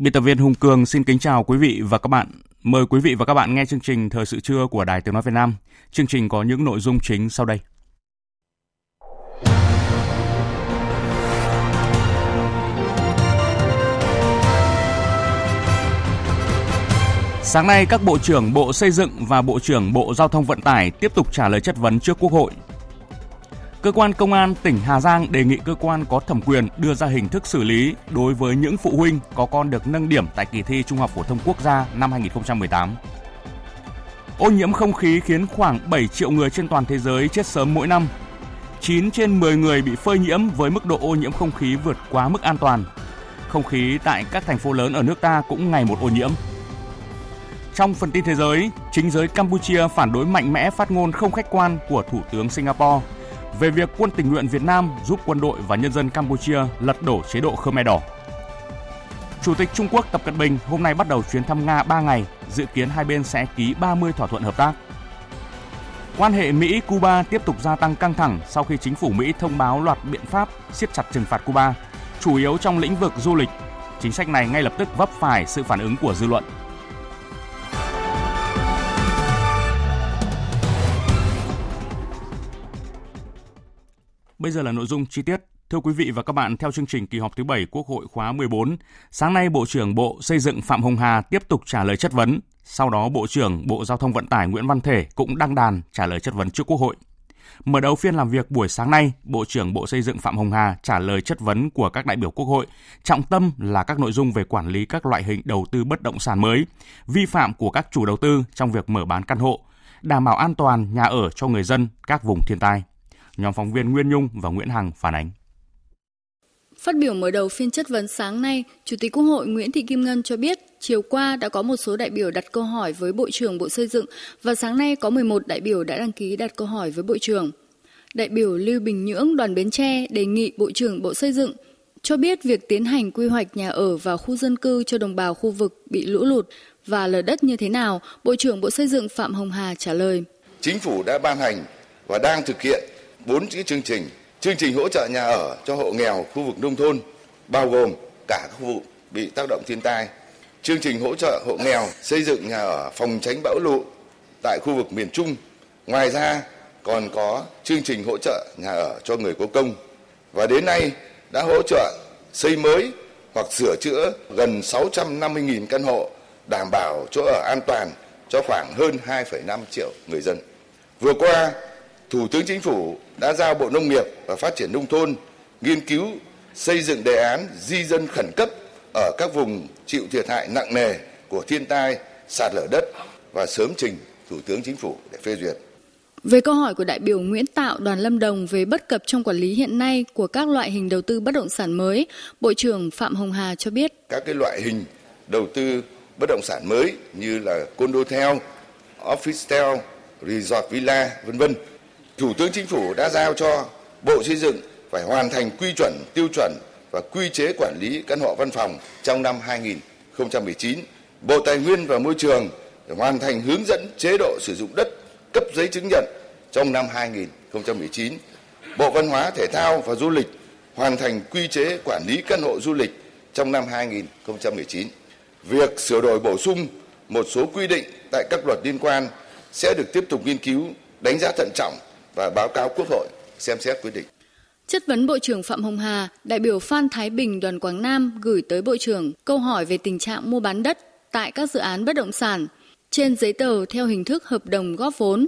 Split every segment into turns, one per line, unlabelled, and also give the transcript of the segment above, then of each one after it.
Biên tập viên Hùng Cường xin kính chào quý vị và các bạn. Mời quý vị và các bạn nghe chương trình Thời sự trưa của Đài Tiếng Nói Việt Nam. Chương trình có những nội dung chính sau đây. Sáng nay, các Bộ trưởng Bộ Xây dựng và Bộ trưởng Bộ Giao thông Vận tải tiếp tục trả lời chất vấn trước Quốc hội Cơ quan công an tỉnh Hà Giang đề nghị cơ quan có thẩm quyền đưa ra hình thức xử lý đối với những phụ huynh có con được nâng điểm tại kỳ thi Trung học phổ thông quốc gia năm 2018. Ô nhiễm không khí khiến khoảng 7 triệu người trên toàn thế giới chết sớm mỗi năm. 9 trên 10 người bị phơi nhiễm với mức độ ô nhiễm không khí vượt quá mức an toàn. Không khí tại các thành phố lớn ở nước ta cũng ngày một ô nhiễm. Trong phần tin thế giới, chính giới Campuchia phản đối mạnh mẽ phát ngôn không khách quan của Thủ tướng Singapore về việc quân tình nguyện Việt Nam giúp quân đội và nhân dân Campuchia lật đổ chế độ Khmer Đỏ. Chủ tịch Trung Quốc Tập Cận Bình hôm nay bắt đầu chuyến thăm Nga 3 ngày, dự kiến hai bên sẽ ký 30 thỏa thuận hợp tác. Quan hệ Mỹ-Cuba tiếp tục gia tăng căng thẳng sau khi chính phủ Mỹ thông báo loạt biện pháp siết chặt trừng phạt Cuba, chủ yếu trong lĩnh vực du lịch. Chính sách này ngay lập tức vấp phải sự phản ứng của dư luận. Bây giờ là nội dung chi tiết. Thưa quý vị và các bạn, theo chương trình kỳ họp thứ 7 Quốc hội khóa 14, sáng nay Bộ trưởng Bộ Xây dựng Phạm Hồng Hà tiếp tục trả lời chất vấn. Sau đó, Bộ trưởng Bộ Giao thông Vận tải Nguyễn Văn Thể cũng đăng đàn trả lời chất vấn trước Quốc hội. Mở đầu phiên làm việc buổi sáng nay, Bộ trưởng Bộ Xây dựng Phạm Hồng Hà trả lời chất vấn của các đại biểu Quốc hội, trọng tâm là các nội dung về quản lý các loại hình đầu tư bất động sản mới, vi phạm của các chủ đầu tư trong việc mở bán căn hộ, đảm bảo an toàn nhà ở cho người dân các vùng thiên tai. Nhóm phóng viên Nguyên Nhung và Nguyễn Hằng phản ánh.
Phát biểu mở đầu phiên chất vấn sáng nay, Chủ tịch Quốc hội Nguyễn Thị Kim Ngân cho biết, chiều qua đã có một số đại biểu đặt câu hỏi với Bộ trưởng Bộ Xây dựng và sáng nay có 11 đại biểu đã đăng ký đặt câu hỏi với Bộ trưởng. Đại biểu Lưu Bình Nhưỡng đoàn Bến Tre đề nghị Bộ trưởng Bộ Xây dựng cho biết việc tiến hành quy hoạch nhà ở và khu dân cư cho đồng bào khu vực bị lũ lụt và lở đất như thế nào, Bộ trưởng Bộ Xây dựng Phạm Hồng Hà trả lời.
Chính phủ đã ban hành và đang thực hiện bốn cái chương trình. Chương trình hỗ trợ nhà ở cho hộ nghèo khu vực nông thôn bao gồm cả các khu vực bị tác động thiên tai. Chương trình hỗ trợ hộ nghèo xây dựng nhà ở phòng tránh bão lụt tại khu vực miền Trung. Ngoài ra còn có chương trình hỗ trợ nhà ở cho người có công. Và đến nay đã hỗ trợ xây mới hoặc sửa chữa gần 650.000 căn hộ đảm bảo chỗ ở an toàn cho khoảng hơn 2,5 triệu người dân. Vừa qua, Thủ tướng Chính phủ đã giao Bộ Nông nghiệp và Phát triển Nông thôn nghiên cứu xây dựng đề án di dân khẩn cấp ở các vùng chịu thiệt hại nặng nề của thiên tai, sạt lở đất và sớm trình Thủ tướng Chính phủ để phê duyệt.
Về câu hỏi của đại biểu Nguyễn Tạo đoàn Lâm Đồng về bất cập trong quản lý hiện nay của các loại hình đầu tư bất động sản mới, Bộ trưởng Phạm Hồng Hà cho biết.
Các cái loại hình đầu tư bất động sản mới như là condotel, officetel, resort villa, vân vân Thủ tướng Chính phủ đã giao cho Bộ Xây dựng phải hoàn thành quy chuẩn, tiêu chuẩn và quy chế quản lý căn hộ văn phòng trong năm 2019. Bộ Tài nguyên và Môi trường phải hoàn thành hướng dẫn chế độ sử dụng đất cấp giấy chứng nhận trong năm 2019. Bộ Văn hóa, Thể thao và Du lịch hoàn thành quy chế quản lý căn hộ du lịch trong năm 2019. Việc sửa đổi bổ sung một số quy định tại các luật liên quan sẽ được tiếp tục nghiên cứu, đánh giá thận trọng và báo cáo Quốc hội xem xét quyết định.
Chất vấn Bộ trưởng Phạm Hồng Hà, đại biểu Phan Thái Bình đoàn Quảng Nam gửi tới Bộ trưởng câu hỏi về tình trạng mua bán đất tại các dự án bất động sản trên giấy tờ theo hình thức hợp đồng góp vốn.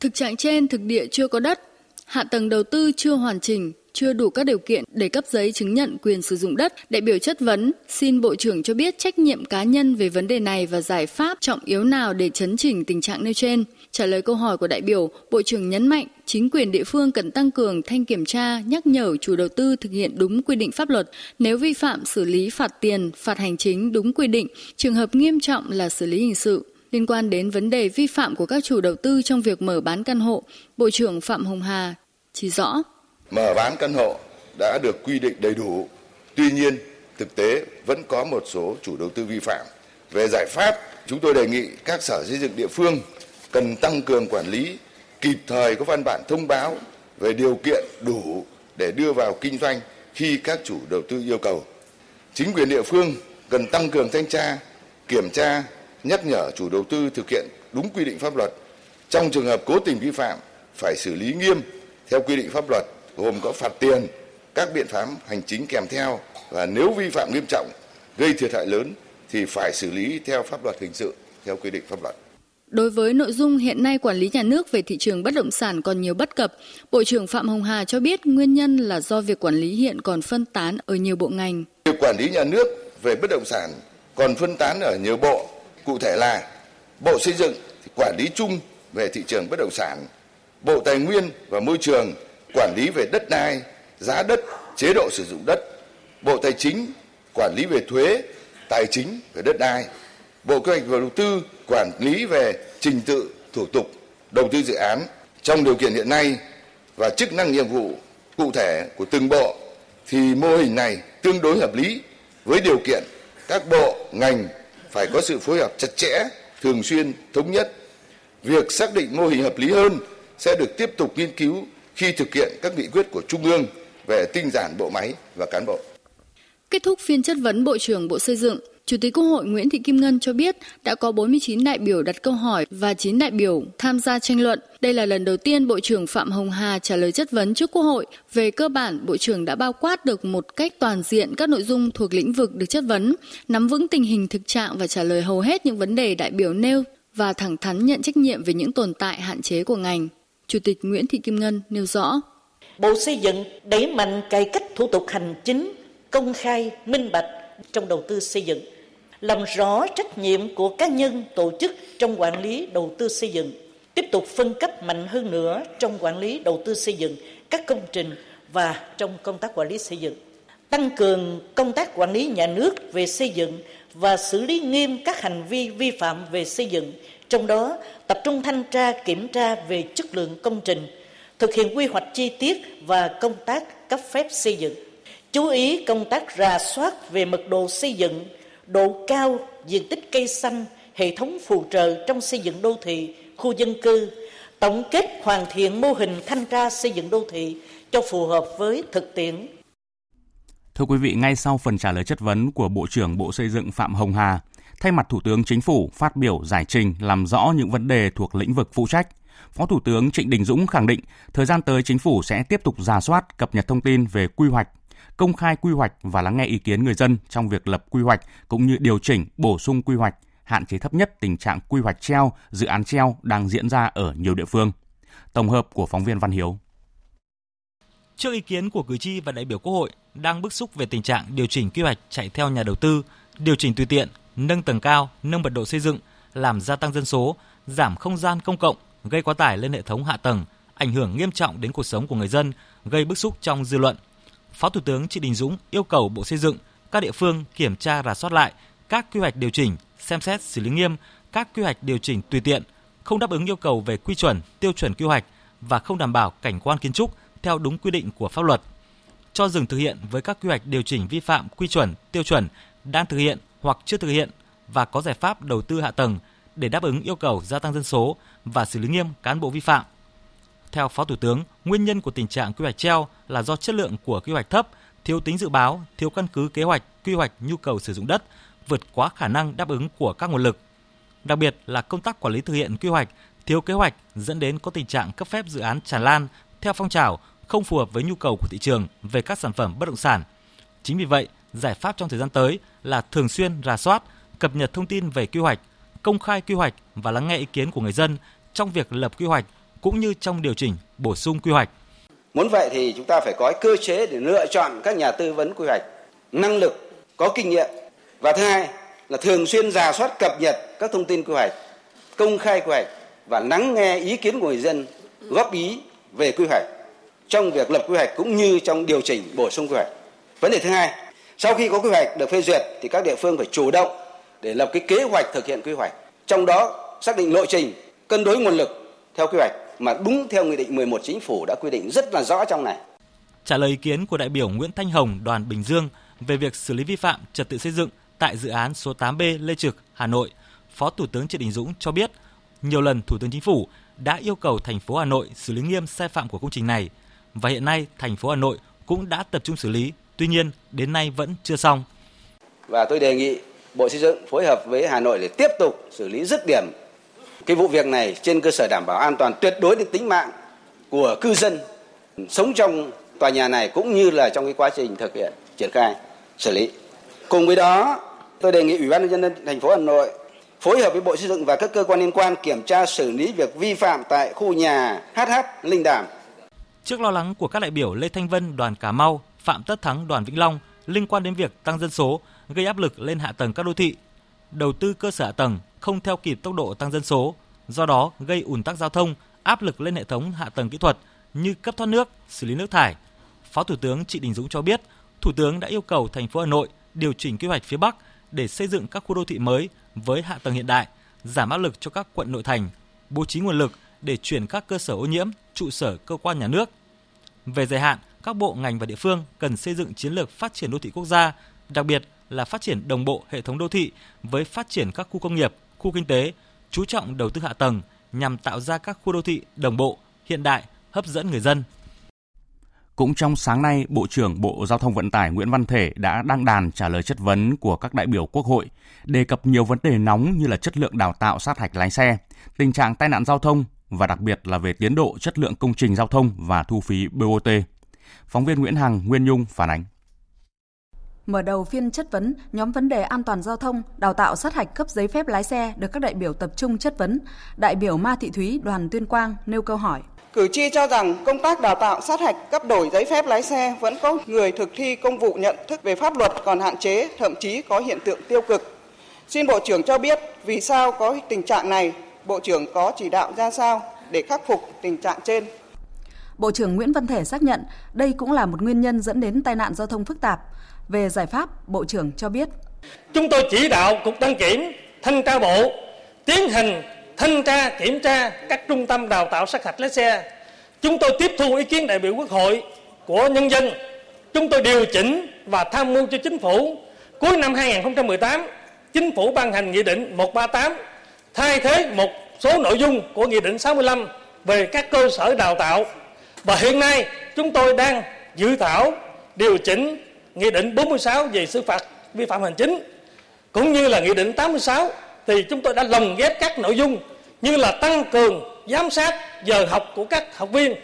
Thực trạng trên thực địa chưa có đất, hạ tầng đầu tư chưa hoàn chỉnh, chưa đủ các điều kiện để cấp giấy chứng nhận quyền sử dụng đất, đại biểu chất vấn xin Bộ trưởng cho biết trách nhiệm cá nhân về vấn đề này và giải pháp trọng yếu nào để chấn chỉnh tình trạng nêu trên. Trả lời câu hỏi của đại biểu, Bộ trưởng nhấn mạnh chính quyền địa phương cần tăng cường thanh kiểm tra, nhắc nhở chủ đầu tư thực hiện đúng quy định pháp luật. Nếu vi phạm xử lý phạt tiền, phạt hành chính đúng quy định, trường hợp nghiêm trọng là xử lý hình sự. Liên quan đến vấn đề vi phạm của các chủ đầu tư trong việc mở bán căn hộ, Bộ trưởng Phạm Hồng Hà chỉ rõ.
Mở bán căn hộ đã được quy định đầy đủ. Tuy nhiên, thực tế vẫn có một số chủ đầu tư vi phạm. Về giải pháp, chúng tôi đề nghị các sở xây dựng địa phương cần tăng cường quản lý, kịp thời có văn bản thông báo về điều kiện đủ để đưa vào kinh doanh khi các chủ đầu tư yêu cầu. Chính quyền địa phương cần tăng cường thanh tra, kiểm tra, nhắc nhở chủ đầu tư thực hiện đúng quy định pháp luật. Trong trường hợp cố tình vi phạm phải xử lý nghiêm theo quy định pháp luật gồm có phạt tiền, các biện pháp hành chính kèm theo và nếu vi phạm nghiêm trọng gây thiệt hại lớn thì phải xử lý theo pháp luật hình sự theo quy định pháp luật.
Đối với nội dung hiện nay quản lý nhà nước về thị trường bất động sản còn nhiều bất cập, Bộ trưởng Phạm Hồng Hà cho biết nguyên nhân là do việc quản lý hiện còn phân tán ở nhiều bộ ngành.
Việc quản lý nhà nước về bất động sản còn phân tán ở nhiều bộ, cụ thể là Bộ Xây dựng quản lý chung về thị trường bất động sản, Bộ Tài nguyên và Môi trường quản lý về đất đai, giá đất, chế độ sử dụng đất, Bộ Tài chính quản lý về thuế, tài chính về đất đai, Bộ Kế hoạch và Đầu tư quản lý về trình tự, thủ tục đầu tư dự án trong điều kiện hiện nay và chức năng nhiệm vụ cụ thể của từng bộ thì mô hình này tương đối hợp lý với điều kiện các bộ ngành phải có sự phối hợp chặt chẽ, thường xuyên, thống nhất. Việc xác định mô hình hợp lý hơn sẽ được tiếp tục nghiên cứu khi thực hiện các nghị quyết của Trung ương về tinh giản bộ máy và cán bộ.
Kết thúc phiên chất vấn Bộ trưởng Bộ Xây dựng, Chủ tịch Quốc hội Nguyễn Thị Kim Ngân cho biết đã có 49 đại biểu đặt câu hỏi và 9 đại biểu tham gia tranh luận. Đây là lần đầu tiên Bộ trưởng Phạm Hồng Hà trả lời chất vấn trước Quốc hội. Về cơ bản, Bộ trưởng đã bao quát được một cách toàn diện các nội dung thuộc lĩnh vực được chất vấn, nắm vững tình hình thực trạng và trả lời hầu hết những vấn đề đại biểu nêu và thẳng thắn nhận trách nhiệm về những tồn tại hạn chế của ngành. Chủ tịch Nguyễn Thị Kim Ngân nêu rõ.
Bộ Xây dựng đẩy mạnh cải cách thủ tục hành chính, công khai, minh bạch trong đầu tư xây dựng làm rõ trách nhiệm của cá nhân, tổ chức trong quản lý đầu tư xây dựng. Tiếp tục phân cấp mạnh hơn nữa trong quản lý đầu tư xây dựng các công trình và trong công tác quản lý xây dựng. Tăng cường công tác quản lý nhà nước về xây dựng và xử lý nghiêm các hành vi vi phạm về xây dựng, trong đó tập trung thanh tra, kiểm tra về chất lượng công trình, thực hiện quy hoạch chi tiết và công tác cấp phép xây dựng. Chú ý công tác rà soát về mật độ xây dựng độ cao, diện tích cây xanh, hệ thống phụ trợ trong xây dựng đô thị, khu dân cư, tổng kết hoàn thiện mô hình thanh tra xây dựng đô thị cho phù hợp với thực tiễn.
Thưa quý vị, ngay sau phần trả lời chất vấn của Bộ trưởng Bộ Xây dựng Phạm Hồng Hà, thay mặt Thủ tướng Chính phủ phát biểu giải trình làm rõ những vấn đề thuộc lĩnh vực phụ trách, Phó Thủ tướng Trịnh Đình Dũng khẳng định thời gian tới chính phủ sẽ tiếp tục giả soát, cập nhật thông tin về quy hoạch, công khai quy hoạch và lắng nghe ý kiến người dân trong việc lập quy hoạch cũng như điều chỉnh, bổ sung quy hoạch, hạn chế thấp nhất tình trạng quy hoạch treo, dự án treo đang diễn ra ở nhiều địa phương. Tổng hợp của phóng viên Văn Hiếu.
Trước ý kiến của cử tri và đại biểu Quốc hội đang bức xúc về tình trạng điều chỉnh quy hoạch chạy theo nhà đầu tư, điều chỉnh tùy tiện, nâng tầng cao, nâng mật độ xây dựng, làm gia tăng dân số, giảm không gian công cộng, gây quá tải lên hệ thống hạ tầng, ảnh hưởng nghiêm trọng đến cuộc sống của người dân, gây bức xúc trong dư luận. Phó Thủ tướng Trịnh Đình Dũng yêu cầu Bộ Xây dựng, các địa phương kiểm tra rà soát lại các quy hoạch điều chỉnh, xem xét xử lý nghiêm các quy hoạch điều chỉnh tùy tiện, không đáp ứng yêu cầu về quy chuẩn, tiêu chuẩn quy hoạch và không đảm bảo cảnh quan kiến trúc theo đúng quy định của pháp luật. Cho dừng thực hiện với các quy hoạch điều chỉnh vi phạm quy chuẩn, tiêu chuẩn đang thực hiện hoặc chưa thực hiện và có giải pháp đầu tư hạ tầng để đáp ứng yêu cầu gia tăng dân số và xử lý nghiêm cán bộ vi phạm. Theo Phó Thủ tướng, nguyên nhân của tình trạng quy hoạch treo là do chất lượng của quy hoạch thấp, thiếu tính dự báo, thiếu căn cứ kế hoạch, quy hoạch nhu cầu sử dụng đất, vượt quá khả năng đáp ứng của các nguồn lực. Đặc biệt là công tác quản lý thực hiện quy hoạch, thiếu kế hoạch dẫn đến có tình trạng cấp phép dự án tràn lan theo phong trào không phù hợp với nhu cầu của thị trường về các sản phẩm bất động sản. Chính vì vậy, giải pháp trong thời gian tới là thường xuyên rà soát, cập nhật thông tin về quy hoạch, công khai quy hoạch và lắng nghe ý kiến của người dân trong việc lập quy hoạch cũng như trong điều chỉnh, bổ sung quy hoạch.
Muốn vậy thì chúng ta phải có cơ chế để lựa chọn các nhà tư vấn quy hoạch năng lực, có kinh nghiệm. Và thứ hai là thường xuyên giả soát cập nhật các thông tin quy hoạch, công khai quy hoạch và lắng nghe ý kiến của người dân góp ý về quy hoạch trong việc lập quy hoạch cũng như trong điều chỉnh bổ sung quy hoạch. Vấn đề thứ hai, sau khi có quy hoạch được phê duyệt thì các địa phương phải chủ động để lập cái kế hoạch thực hiện quy hoạch. Trong đó xác định lộ trình, cân đối nguồn lực theo quy hoạch mà đúng theo nghị định 11 chính phủ đã quy định rất là rõ trong này.
Trả lời ý kiến của đại biểu Nguyễn Thanh Hồng đoàn Bình Dương về việc xử lý vi phạm trật tự xây dựng tại dự án số 8B Lê Trực, Hà Nội, Phó Thủ tướng Trịnh Đình Dũng cho biết, nhiều lần Thủ tướng Chính phủ đã yêu cầu thành phố Hà Nội xử lý nghiêm sai phạm của công trình này và hiện nay thành phố Hà Nội cũng đã tập trung xử lý, tuy nhiên đến nay vẫn chưa xong.
Và tôi đề nghị Bộ Xây dựng phối hợp với Hà Nội để tiếp tục xử lý dứt điểm cái vụ việc này trên cơ sở đảm bảo an toàn tuyệt đối đến tính mạng của cư dân sống trong tòa nhà này cũng như là trong cái quá trình thực hiện triển khai xử lý. Cùng với đó, tôi đề nghị Ủy ban nhân dân thành phố Hà Nội phối hợp với Bộ Xây dựng và các cơ quan liên quan kiểm tra xử lý việc vi phạm tại khu nhà HH Linh Đàm.
Trước lo lắng của các đại biểu Lê Thanh Vân đoàn Cà Mau, Phạm Tất Thắng đoàn Vĩnh Long liên quan đến việc tăng dân số gây áp lực lên hạ tầng các đô thị, đầu tư cơ sở hạ tầng không theo kịp tốc độ tăng dân số, do đó gây ùn tắc giao thông, áp lực lên hệ thống hạ tầng kỹ thuật như cấp thoát nước, xử lý nước thải. Phó Thủ tướng Trịnh Đình Dũng cho biết, Thủ tướng đã yêu cầu thành phố Hà Nội điều chỉnh quy hoạch phía Bắc để xây dựng các khu đô thị mới với hạ tầng hiện đại, giảm áp lực cho các quận nội thành, bố trí nguồn lực để chuyển các cơ sở ô nhiễm, trụ sở cơ quan nhà nước. Về dài hạn, các bộ ngành và địa phương cần xây dựng chiến lược phát triển đô thị quốc gia, đặc biệt là phát triển đồng bộ hệ thống đô thị với phát triển các khu công nghiệp, khu kinh tế, chú trọng đầu tư hạ tầng nhằm tạo ra các khu đô thị đồng bộ, hiện đại, hấp dẫn người dân.
Cũng trong sáng nay, Bộ trưởng Bộ Giao thông Vận tải Nguyễn Văn Thể đã đăng đàn trả lời chất vấn của các đại biểu Quốc hội, đề cập nhiều vấn đề nóng như là chất lượng đào tạo sát hạch lái xe, tình trạng tai nạn giao thông và đặc biệt là về tiến độ chất lượng công trình giao thông và thu phí BOT. Phóng viên Nguyễn Hằng, Nguyên Nhung phản ánh.
Mở đầu phiên chất vấn, nhóm vấn đề an toàn giao thông, đào tạo sát hạch cấp giấy phép lái xe được các đại biểu tập trung chất vấn. Đại biểu Ma Thị Thúy, đoàn Tuyên Quang nêu câu hỏi.
Cử tri cho rằng công tác đào tạo sát hạch cấp đổi giấy phép lái xe vẫn có người thực thi công vụ nhận thức về pháp luật còn hạn chế, thậm chí có hiện tượng tiêu cực. Xin Bộ trưởng cho biết vì sao có tình trạng này, Bộ trưởng có chỉ đạo ra sao để khắc phục tình trạng trên.
Bộ trưởng Nguyễn Văn Thể xác nhận đây cũng là một nguyên nhân dẫn đến tai nạn giao thông phức tạp. Về giải pháp, Bộ trưởng cho biết.
Chúng tôi chỉ đạo Cục Đăng Kiểm, Thanh tra Bộ tiến hành thanh tra kiểm tra các trung tâm đào tạo sát hạch lái xe. Chúng tôi tiếp thu ý kiến đại biểu Quốc hội của nhân dân. Chúng tôi điều chỉnh và tham mưu cho chính phủ. Cuối năm 2018, chính phủ ban hành nghị định 138 thay thế một số nội dung của nghị định 65 về các cơ sở đào tạo. Và hiện nay chúng tôi đang dự thảo điều chỉnh nghị định 46 về xử phạt vi phạm hành chính cũng như là nghị định 86 thì chúng tôi đã lồng ghép các nội dung như là tăng cường giám sát giờ học của các học viên,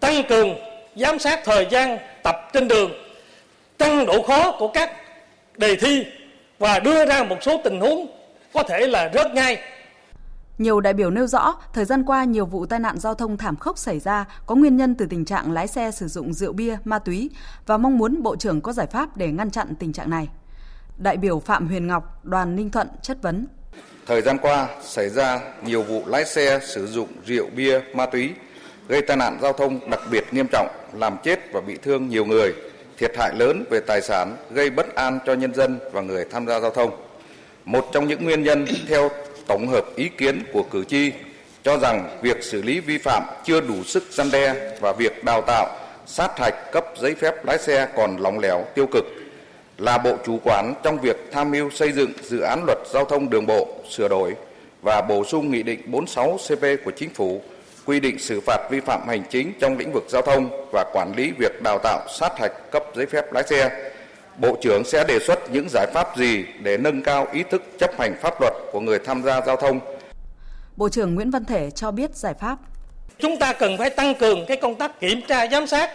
tăng cường giám sát thời gian tập trên đường, tăng độ khó của các đề thi và đưa ra một số tình huống có thể là rớt ngay
nhiều đại biểu nêu rõ, thời gian qua nhiều vụ tai nạn giao thông thảm khốc xảy ra có nguyên nhân từ tình trạng lái xe sử dụng rượu bia, ma túy và mong muốn Bộ trưởng có giải pháp để ngăn chặn tình trạng này. Đại biểu Phạm Huyền Ngọc, đoàn Ninh Thuận chất vấn.
Thời gian qua xảy ra nhiều vụ lái xe sử dụng rượu bia, ma túy gây tai nạn giao thông đặc biệt nghiêm trọng, làm chết và bị thương nhiều người, thiệt hại lớn về tài sản, gây bất an cho nhân dân và người tham gia giao thông. Một trong những nguyên nhân theo tổng hợp ý kiến của cử tri, cho rằng việc xử lý vi phạm chưa đủ sức gian đe và việc đào tạo, sát hạch cấp giấy phép lái xe còn lỏng lẻo, tiêu cực, là bộ chủ quản trong việc tham mưu xây dựng dự án luật giao thông đường bộ sửa đổi và bổ sung nghị định 46 CP của chính phủ, quy định xử phạt vi phạm hành chính trong lĩnh vực giao thông và quản lý việc đào tạo, sát hạch cấp giấy phép lái xe Bộ trưởng sẽ đề xuất những giải pháp gì để nâng cao ý thức chấp hành pháp luật của người tham gia giao thông?
Bộ trưởng Nguyễn Văn Thể cho biết giải pháp.
Chúng ta cần phải tăng cường cái công tác kiểm tra giám sát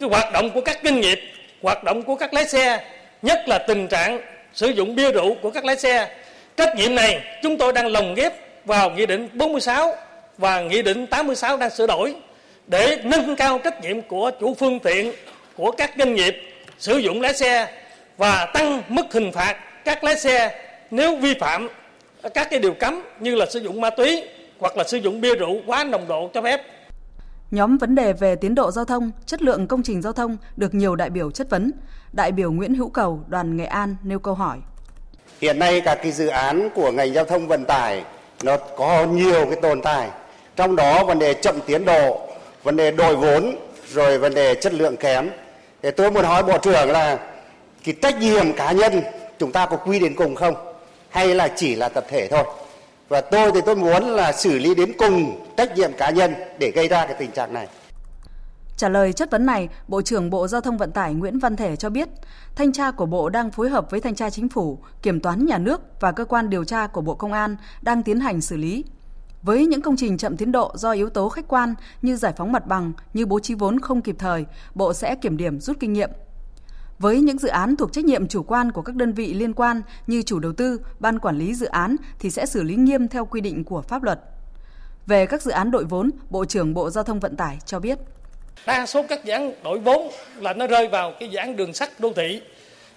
cái hoạt động của các doanh nghiệp, hoạt động của các lái xe, nhất là tình trạng sử dụng bia rượu của các lái xe. Trách nhiệm này chúng tôi đang lồng ghép vào Nghị định 46 và Nghị định 86 đang sửa đổi. để nâng cao trách nhiệm của chủ phương tiện của các doanh nghiệp sử dụng lái xe và tăng mức hình phạt các lái xe nếu vi phạm các cái điều cấm như là sử dụng ma túy hoặc là sử dụng bia rượu quá nồng độ cho phép.
Nhóm vấn đề về tiến độ giao thông, chất lượng công trình giao thông được nhiều đại biểu chất vấn. Đại biểu Nguyễn Hữu Cầu, đoàn Nghệ An nêu câu hỏi.
Hiện nay các cái dự án của ngành giao thông vận tải nó có nhiều cái tồn tại. Trong đó vấn đề chậm tiến độ, vấn đề đổi vốn, rồi vấn đề chất lượng kém thế tôi muốn hỏi Bộ trưởng là cái trách nhiệm cá nhân chúng ta có quy đến cùng không? Hay là chỉ là tập thể thôi? Và tôi thì tôi muốn là xử lý đến cùng trách nhiệm cá nhân để gây ra cái tình trạng này.
Trả lời chất vấn này, Bộ trưởng Bộ Giao thông Vận tải Nguyễn Văn Thể cho biết, thanh tra của Bộ đang phối hợp với thanh tra chính phủ, kiểm toán nhà nước và cơ quan điều tra của Bộ Công an đang tiến hành xử lý. Với những công trình chậm tiến độ do yếu tố khách quan như giải phóng mặt bằng, như bố trí vốn không kịp thời, Bộ sẽ kiểm điểm rút kinh nghiệm. Với những dự án thuộc trách nhiệm chủ quan của các đơn vị liên quan như chủ đầu tư, ban quản lý dự án thì sẽ xử lý nghiêm theo quy định của pháp luật. Về các dự án đội vốn, Bộ trưởng Bộ Giao thông Vận tải cho biết.
Đa số các dự án đội vốn là nó rơi vào cái dự án đường sắt đô thị.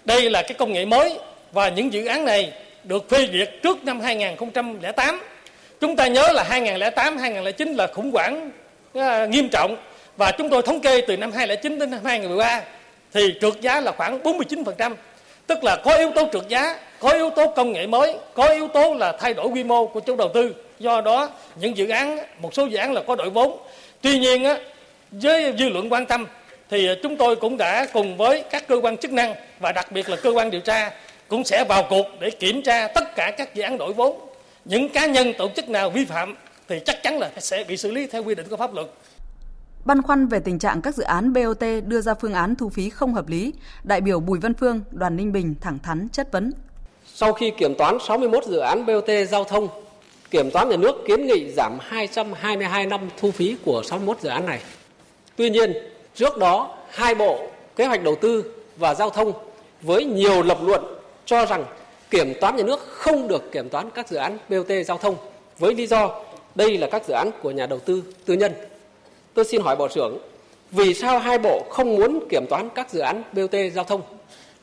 Đây là cái công nghệ mới và những dự án này được phê duyệt trước năm 2008. Chúng ta nhớ là 2008, 2009 là khủng hoảng à, nghiêm trọng và chúng tôi thống kê từ năm 2009 đến năm 2013 thì trượt giá là khoảng 49%. Tức là có yếu tố trượt giá, có yếu tố công nghệ mới, có yếu tố là thay đổi quy mô của chủ đầu tư. Do đó những dự án, một số dự án là có đội vốn. Tuy nhiên với dư luận quan tâm thì à, chúng tôi cũng đã cùng với các cơ quan chức năng và đặc biệt là cơ quan điều tra cũng sẽ vào cuộc để kiểm tra tất cả các dự án đổi vốn. Những cá nhân tổ chức nào vi phạm thì chắc chắn là sẽ bị xử lý theo quy định của pháp luật.
Băn khoăn về tình trạng các dự án BOT đưa ra phương án thu phí không hợp lý, đại biểu Bùi Văn Phương, đoàn Ninh Bình thẳng thắn chất vấn.
Sau khi kiểm toán 61 dự án BOT giao thông, kiểm toán nhà nước kiến nghị giảm 222 năm thu phí của 61 dự án này. Tuy nhiên, trước đó hai bộ kế hoạch đầu tư và giao thông với nhiều lập luận cho rằng kiểm toán nhà nước không được kiểm toán các dự án BOT giao thông với lý do đây là các dự án của nhà đầu tư tư nhân Tôi xin hỏi Bộ trưởng, vì sao hai bộ không muốn kiểm toán các dự án BOT giao thông?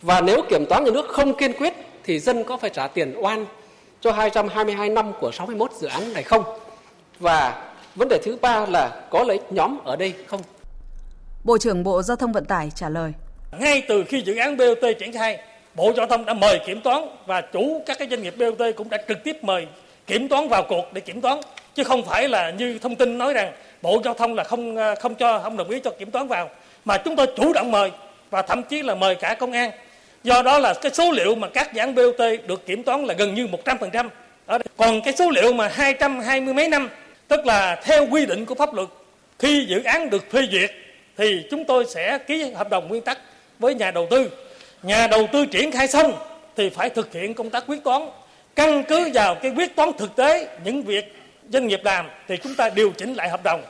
Và nếu kiểm toán nhà nước không kiên quyết thì dân có phải trả tiền oan cho 222 năm của 61 dự án này không? Và vấn đề thứ ba là có lợi ích nhóm ở đây không?
Bộ trưởng Bộ Giao thông Vận tải trả lời.
Ngay từ khi dự án BOT triển khai, Bộ Giao thông đã mời kiểm toán và chủ các cái doanh nghiệp BOT cũng đã trực tiếp mời kiểm toán vào cuộc để kiểm toán chứ không phải là như thông tin nói rằng bộ giao thông là không à, không cho, không đồng ý cho kiểm toán vào mà chúng tôi chủ động mời và thậm chí là mời cả công an do đó là cái số liệu mà các dự án BOT được kiểm toán là gần như 100%. Ở Còn cái số liệu mà 220 mấy năm, tức là theo quy định của pháp luật, khi dự án được phê duyệt thì chúng tôi sẽ ký hợp đồng nguyên tắc với nhà đầu tư. Nhà đầu tư triển khai xong thì phải thực hiện công tác quyết toán căn cứ vào cái quyết toán thực tế những việc doanh nghiệp làm thì chúng ta điều chỉnh lại hợp đồng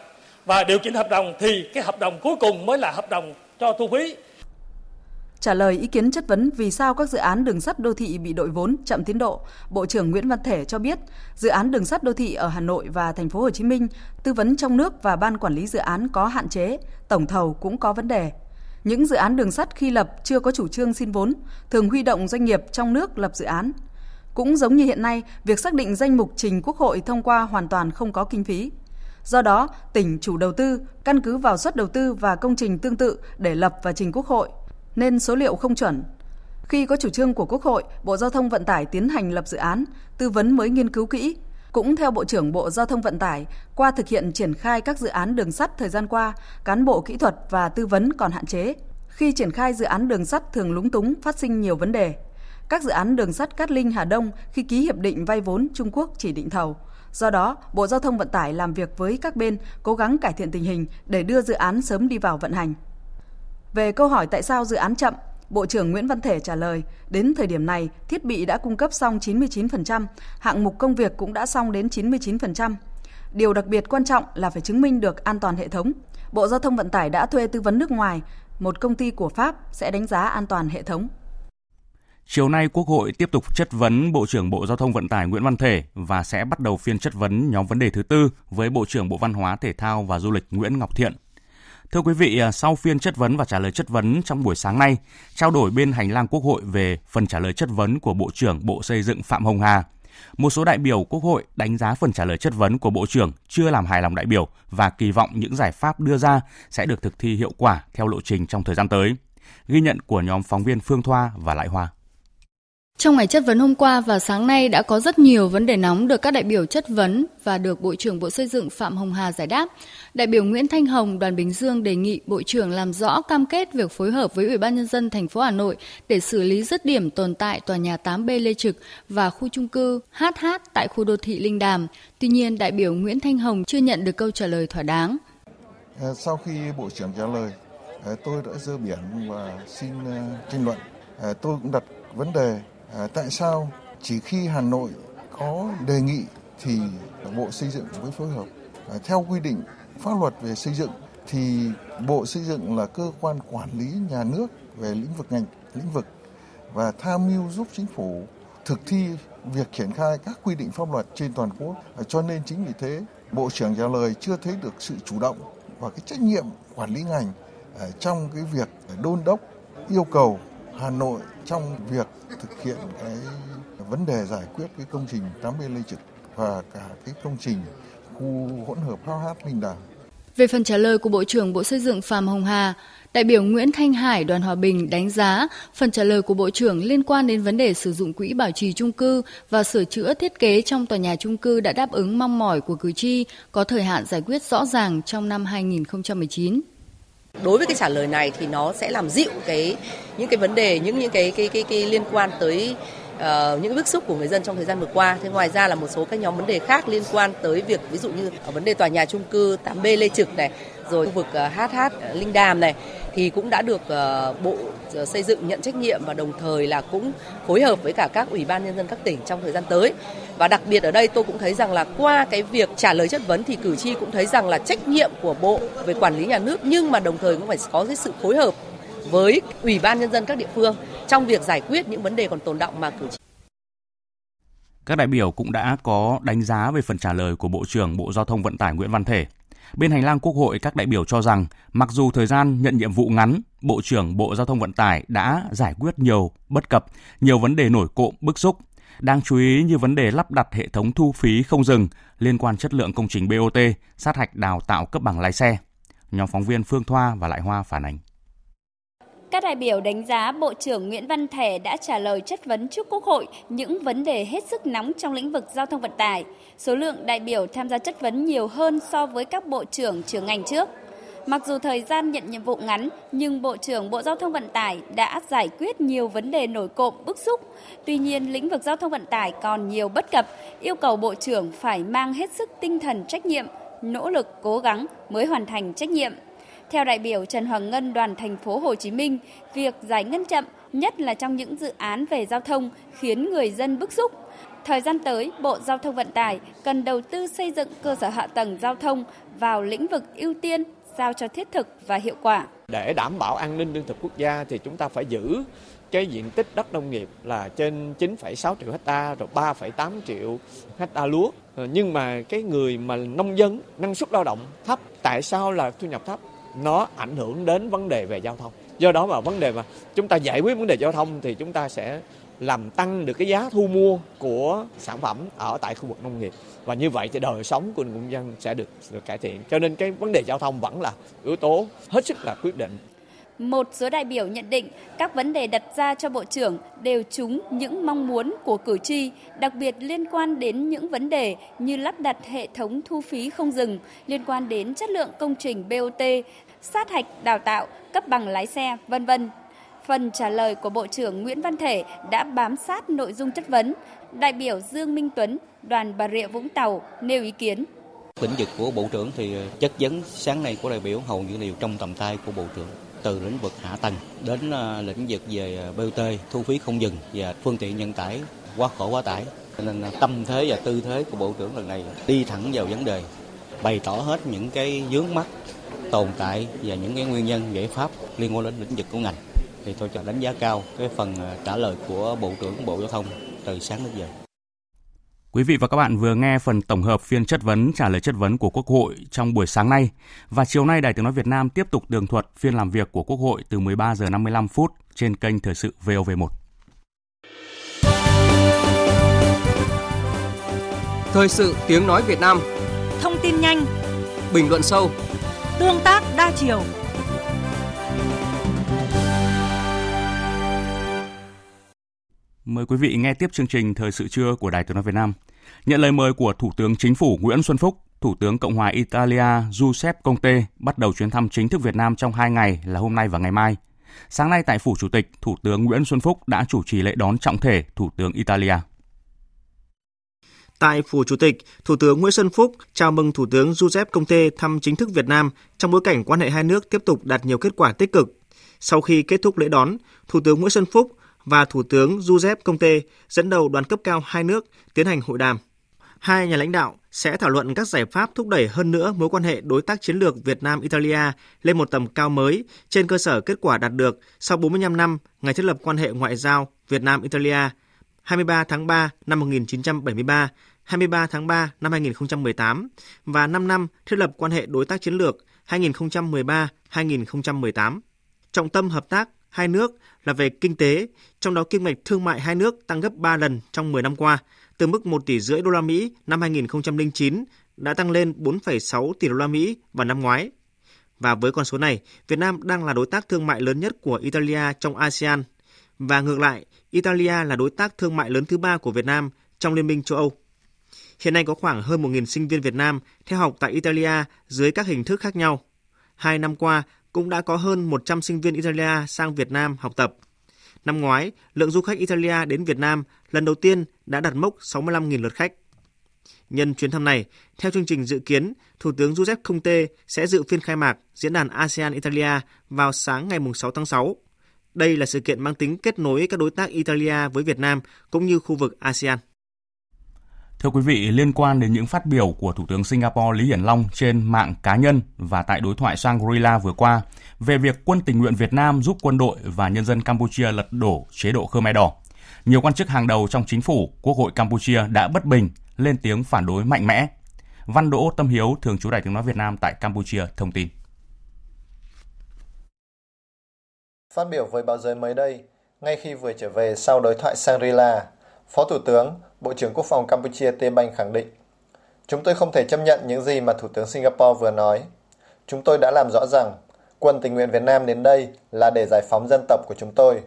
và điều chỉnh hợp đồng thì cái hợp đồng cuối cùng mới là hợp đồng cho thu phí.
Trả lời ý kiến chất vấn vì sao các dự án đường sắt đô thị bị đội vốn chậm tiến độ, Bộ trưởng Nguyễn Văn Thể cho biết, dự án đường sắt đô thị ở Hà Nội và thành phố Hồ Chí Minh, tư vấn trong nước và ban quản lý dự án có hạn chế, tổng thầu cũng có vấn đề. Những dự án đường sắt khi lập chưa có chủ trương xin vốn, thường huy động doanh nghiệp trong nước lập dự án. Cũng giống như hiện nay, việc xác định danh mục trình Quốc hội thông qua hoàn toàn không có kinh phí. Do đó, tỉnh chủ đầu tư căn cứ vào suất đầu tư và công trình tương tự để lập và trình Quốc hội, nên số liệu không chuẩn. Khi có chủ trương của Quốc hội, Bộ Giao thông Vận tải tiến hành lập dự án, tư vấn mới nghiên cứu kỹ. Cũng theo Bộ trưởng Bộ Giao thông Vận tải, qua thực hiện triển khai các dự án đường sắt thời gian qua, cán bộ kỹ thuật và tư vấn còn hạn chế. Khi triển khai dự án đường sắt thường lúng túng, phát sinh nhiều vấn đề các dự án đường sắt Cát Linh Hà Đông khi ký hiệp định vay vốn Trung Quốc chỉ định thầu. Do đó, Bộ Giao thông Vận tải làm việc với các bên cố gắng cải thiện tình hình để đưa dự án sớm đi vào vận hành. Về câu hỏi tại sao dự án chậm, Bộ trưởng Nguyễn Văn Thể trả lời, đến thời điểm này, thiết bị đã cung cấp xong 99%, hạng mục công việc cũng đã xong đến 99%. Điều đặc biệt quan trọng là phải chứng minh được an toàn hệ thống. Bộ Giao thông Vận tải đã thuê tư vấn nước ngoài, một công ty của Pháp sẽ đánh giá an toàn hệ thống.
Chiều nay, Quốc hội tiếp tục chất vấn Bộ trưởng Bộ Giao thông Vận tải Nguyễn Văn Thể và sẽ bắt đầu phiên chất vấn nhóm vấn đề thứ tư với Bộ trưởng Bộ Văn hóa, Thể thao và Du lịch Nguyễn Ngọc Thiện. Thưa quý vị, à, sau phiên chất vấn và trả lời chất vấn trong buổi sáng nay, trao đổi bên hành lang Quốc hội về phần trả lời chất vấn của Bộ trưởng Bộ Xây dựng Phạm Hồng Hà, một số đại biểu Quốc hội đánh giá phần trả lời chất vấn của Bộ trưởng chưa làm hài lòng đại biểu và kỳ vọng những giải pháp đưa ra sẽ được thực thi hiệu quả theo lộ trình trong thời gian tới. Ghi nhận của nhóm phóng viên Phương Thoa và Lại Hoa.
Trong ngày chất vấn hôm qua và sáng nay đã có rất nhiều vấn đề nóng được các đại biểu chất vấn và được Bộ trưởng Bộ Xây dựng Phạm Hồng Hà giải đáp. Đại biểu Nguyễn Thanh Hồng, Đoàn Bình Dương đề nghị Bộ trưởng làm rõ cam kết việc phối hợp với Ủy ban nhân dân thành phố Hà Nội để xử lý dứt điểm tồn tại tòa nhà 8B Lê Trực và khu trung cư HH tại khu đô thị Linh Đàm. Tuy nhiên, đại biểu Nguyễn Thanh Hồng chưa nhận được câu trả lời thỏa đáng.
Ờ, sau khi Bộ trưởng trả lời, ờ, tôi đã dơ biển và xin ờ, tranh luận. Tôi cũng đặt vấn đề À, tại sao chỉ khi Hà Nội có đề nghị thì Bộ Xây dựng mới phối hợp. À, theo quy định pháp luật về xây dựng thì Bộ Xây dựng là cơ quan quản lý nhà nước về lĩnh vực ngành, lĩnh vực và tham mưu giúp chính phủ thực thi việc triển khai các quy định pháp luật trên toàn quốc. À, cho nên chính vì thế Bộ trưởng trả lời chưa thấy được sự chủ động và cái trách nhiệm quản lý ngành trong cái việc đôn đốc yêu cầu Hà Nội trong việc thực hiện cái vấn đề giải quyết cái công trình 80 Lê Trực và cả cái công trình khu hỗn hợp Hao Hát Minh Đàm.
Về phần trả lời của Bộ trưởng Bộ Xây dựng Phạm Hồng Hà, đại biểu Nguyễn Thanh Hải đoàn Hòa Bình đánh giá phần trả lời của Bộ trưởng liên quan đến vấn đề sử dụng quỹ bảo trì trung cư và sửa chữa thiết kế trong tòa nhà trung cư đã đáp ứng mong mỏi của cử tri, có thời hạn giải quyết rõ ràng trong năm 2019
đối với cái trả lời này thì nó sẽ làm dịu cái những cái vấn đề những những cái cái cái, cái liên quan tới uh, những bức xúc của người dân trong thời gian vừa qua. Thế ngoài ra là một số các nhóm vấn đề khác liên quan tới việc ví dụ như ở vấn đề tòa nhà trung cư 8B Lê Trực này, rồi khu vực ờ, HH Linh Đàm này thì cũng đã được uh, Bộ xây dựng nhận trách nhiệm và đồng thời là cũng phối hợp với cả các ủy ban nhân dân các tỉnh trong thời gian tới. Và đặc biệt ở đây tôi cũng thấy rằng là qua cái việc trả lời chất vấn thì cử tri cũng thấy rằng là trách nhiệm của Bộ về quản lý nhà nước nhưng mà đồng thời cũng phải có cái sự phối hợp với ủy ban nhân dân các địa phương trong việc giải quyết những vấn đề còn tồn động mà cử tri
các đại biểu cũng đã có đánh giá về phần trả lời của Bộ trưởng Bộ Giao thông Vận tải Nguyễn Văn Thể. Bên hành lang Quốc hội, các đại biểu cho rằng mặc dù thời gian nhận nhiệm vụ ngắn, Bộ trưởng Bộ Giao thông Vận tải đã giải quyết nhiều bất cập, nhiều vấn đề nổi cộm bức xúc. Đáng chú ý như vấn đề lắp đặt hệ thống thu phí không dừng liên quan chất lượng công trình BOT, sát hạch đào tạo cấp bằng lái xe. Nhóm phóng viên Phương Thoa và Lại Hoa phản ánh.
Các đại biểu đánh giá Bộ trưởng Nguyễn Văn Thể đã trả lời chất vấn trước Quốc hội những vấn đề hết sức nóng trong lĩnh vực giao thông vận tải. Số lượng đại biểu tham gia chất vấn nhiều hơn so với các bộ trưởng trưởng ngành trước. Mặc dù thời gian nhận nhiệm vụ ngắn, nhưng Bộ trưởng Bộ Giao thông Vận tải đã giải quyết nhiều vấn đề nổi cộm bức xúc. Tuy nhiên, lĩnh vực giao thông vận tải còn nhiều bất cập, yêu cầu Bộ trưởng phải mang hết sức tinh thần trách nhiệm, nỗ lực cố gắng mới hoàn thành trách nhiệm. Theo đại biểu Trần Hoàng Ngân đoàn thành phố Hồ Chí Minh, việc giải ngân chậm, nhất là trong những dự án về giao thông khiến người dân bức xúc. Thời gian tới, Bộ Giao thông Vận tải cần đầu tư xây dựng cơ sở hạ tầng giao thông vào lĩnh vực ưu tiên sao cho thiết thực và hiệu quả.
Để đảm bảo an ninh lương thực quốc gia thì chúng ta phải giữ cái diện tích đất nông nghiệp là trên 9,6 triệu hecta rồi 3,8 triệu hecta lúa. Ờ, nhưng mà cái người mà nông dân năng suất lao động thấp, tại sao là thu nhập thấp? nó ảnh hưởng đến vấn đề về giao thông do đó mà vấn đề mà chúng ta giải quyết vấn đề giao thông thì chúng ta sẽ làm tăng được cái giá thu mua của sản phẩm ở tại khu vực nông nghiệp. Và như vậy thì đời sống của người dân sẽ được, được cải thiện. Cho nên cái vấn đề giao thông vẫn là yếu tố hết sức là quyết định.
Một số đại biểu nhận định các vấn đề đặt ra cho Bộ trưởng đều trúng những mong muốn của cử tri, đặc biệt liên quan đến những vấn đề như lắp đặt hệ thống thu phí không dừng, liên quan đến chất lượng công trình BOT, sát hạch đào tạo, cấp bằng lái xe, vân vân. Phần trả lời của Bộ trưởng Nguyễn Văn Thể đã bám sát nội dung chất vấn. Đại biểu Dương Minh Tuấn, đoàn Bà Rịa Vũng Tàu nêu ý kiến.
Lĩnh vực của Bộ trưởng thì ờ, chất vấn sáng nay của đại biểu hầu như đều trong tầm tay của Bộ trưởng từ lĩnh vực hạ tầng đến ờ, lĩnh vực về ờ, BOT, thu phí không dừng và phương tiện nhân tải quá khổ quá tải. Nên tâm thế và tư thế của Bộ trưởng lần này đi thẳng vào vấn đề, bày tỏ hết những cái vướng mắt tồn tại và những cái nguyên nhân giải pháp liên quan đến lĩnh vực của ngành thì tôi cho đánh giá cao cái phần ờ, trả lời của bộ trưởng bộ giao thông từ sáng đến giờ.
Quý vị và các bạn vừa nghe phần tổng hợp phiên chất vấn trả lời chất vấn của Quốc hội trong buổi sáng nay. Và chiều nay Đài Tiếng nói Việt Nam tiếp tục tường thuật phiên làm việc của Quốc hội từ 13 giờ 55 phút trên kênh Thời sự VOV1.
Thời sự tiếng nói Việt Nam.
Thông tin nhanh.
Bình luận sâu.
Tương tác đa chiều
Mời quý vị nghe tiếp chương trình Thời sự trưa của Đài Tiếng nói Việt Nam. Nhận lời mời của Thủ tướng Chính phủ Nguyễn Xuân Phúc, Thủ tướng Cộng hòa Italia Giuseppe Conte bắt đầu chuyến thăm chính thức Việt Nam trong hai ngày là hôm nay và ngày mai. Sáng nay tại Phủ Chủ tịch, Thủ tướng Nguyễn Xuân Phúc đã chủ trì lễ đón trọng thể Thủ tướng Italia.
Tại Phủ Chủ tịch, Thủ tướng Nguyễn Xuân Phúc chào mừng Thủ tướng Giuseppe Conte thăm chính thức Việt Nam trong bối cảnh quan hệ hai nước tiếp tục đạt nhiều kết quả tích cực. Sau khi kết thúc lễ đón, Thủ tướng Nguyễn Xuân Phúc và Thủ tướng Giuseppe Conte dẫn đầu đoàn cấp cao hai nước tiến hành hội đàm. Hai nhà lãnh đạo sẽ thảo luận các giải pháp thúc đẩy hơn nữa mối quan hệ đối tác chiến lược Việt Nam-Italia lên một tầm cao mới trên cơ sở kết quả đạt được sau 45 năm ngày thiết lập quan hệ ngoại giao Việt Nam-Italia 23 tháng 3 năm 1973, 23 tháng 3 năm 2018 và 5 năm thiết lập quan hệ đối tác chiến lược 2013-2018. Trọng tâm hợp tác hai nước là về kinh tế, trong đó kim ngạch thương mại hai nước tăng gấp 3 lần trong 10 năm qua, từ mức 1 tỷ rưỡi đô la Mỹ năm 2009 đã tăng lên 4,6 tỷ đô la Mỹ vào năm ngoái. Và với con số này, Việt Nam đang là đối tác thương mại lớn nhất của Italia trong ASEAN. Và ngược lại, Italia là đối tác thương mại lớn thứ ba của Việt Nam trong Liên minh châu Âu. Hiện nay có khoảng hơn 1.000 sinh viên Việt Nam theo học tại Italia dưới các hình thức khác nhau. Hai năm qua, cũng đã có hơn 100 sinh viên Italia sang Việt Nam học tập. Năm ngoái, lượng du khách Italia đến Việt Nam lần đầu tiên đã đạt mốc 65.000 lượt khách. Nhân chuyến thăm này, theo chương trình dự kiến, Thủ tướng Giuseppe Conte sẽ dự phiên khai mạc diễn đàn ASEAN Italia vào sáng ngày 6 tháng 6. Đây là sự kiện mang tính kết nối các đối tác Italia với Việt Nam cũng như khu vực ASEAN.
Thưa quý vị, liên quan đến những phát biểu của Thủ tướng Singapore Lý Hiển Long trên mạng cá nhân và tại đối thoại Shangri-La vừa qua về việc quân tình nguyện Việt Nam giúp quân đội và nhân dân Campuchia lật đổ chế độ Khmer Đỏ, nhiều quan chức hàng đầu trong chính phủ, Quốc hội Campuchia đã bất bình, lên tiếng phản đối mạnh mẽ. Văn Đỗ Tâm Hiếu, thường trú Đại tiếng nói Việt Nam tại Campuchia, thông tin.
Phát biểu với báo giới mới đây, ngay khi vừa trở về sau đối thoại Shangri-La, Phó Thủ tướng, Bộ trưởng Quốc phòng Campuchia Tê Banh khẳng định, Chúng tôi không thể chấp nhận những gì mà Thủ tướng Singapore vừa nói. Chúng tôi đã làm rõ rằng quân tình nguyện Việt Nam đến đây là để giải phóng dân tộc của chúng tôi.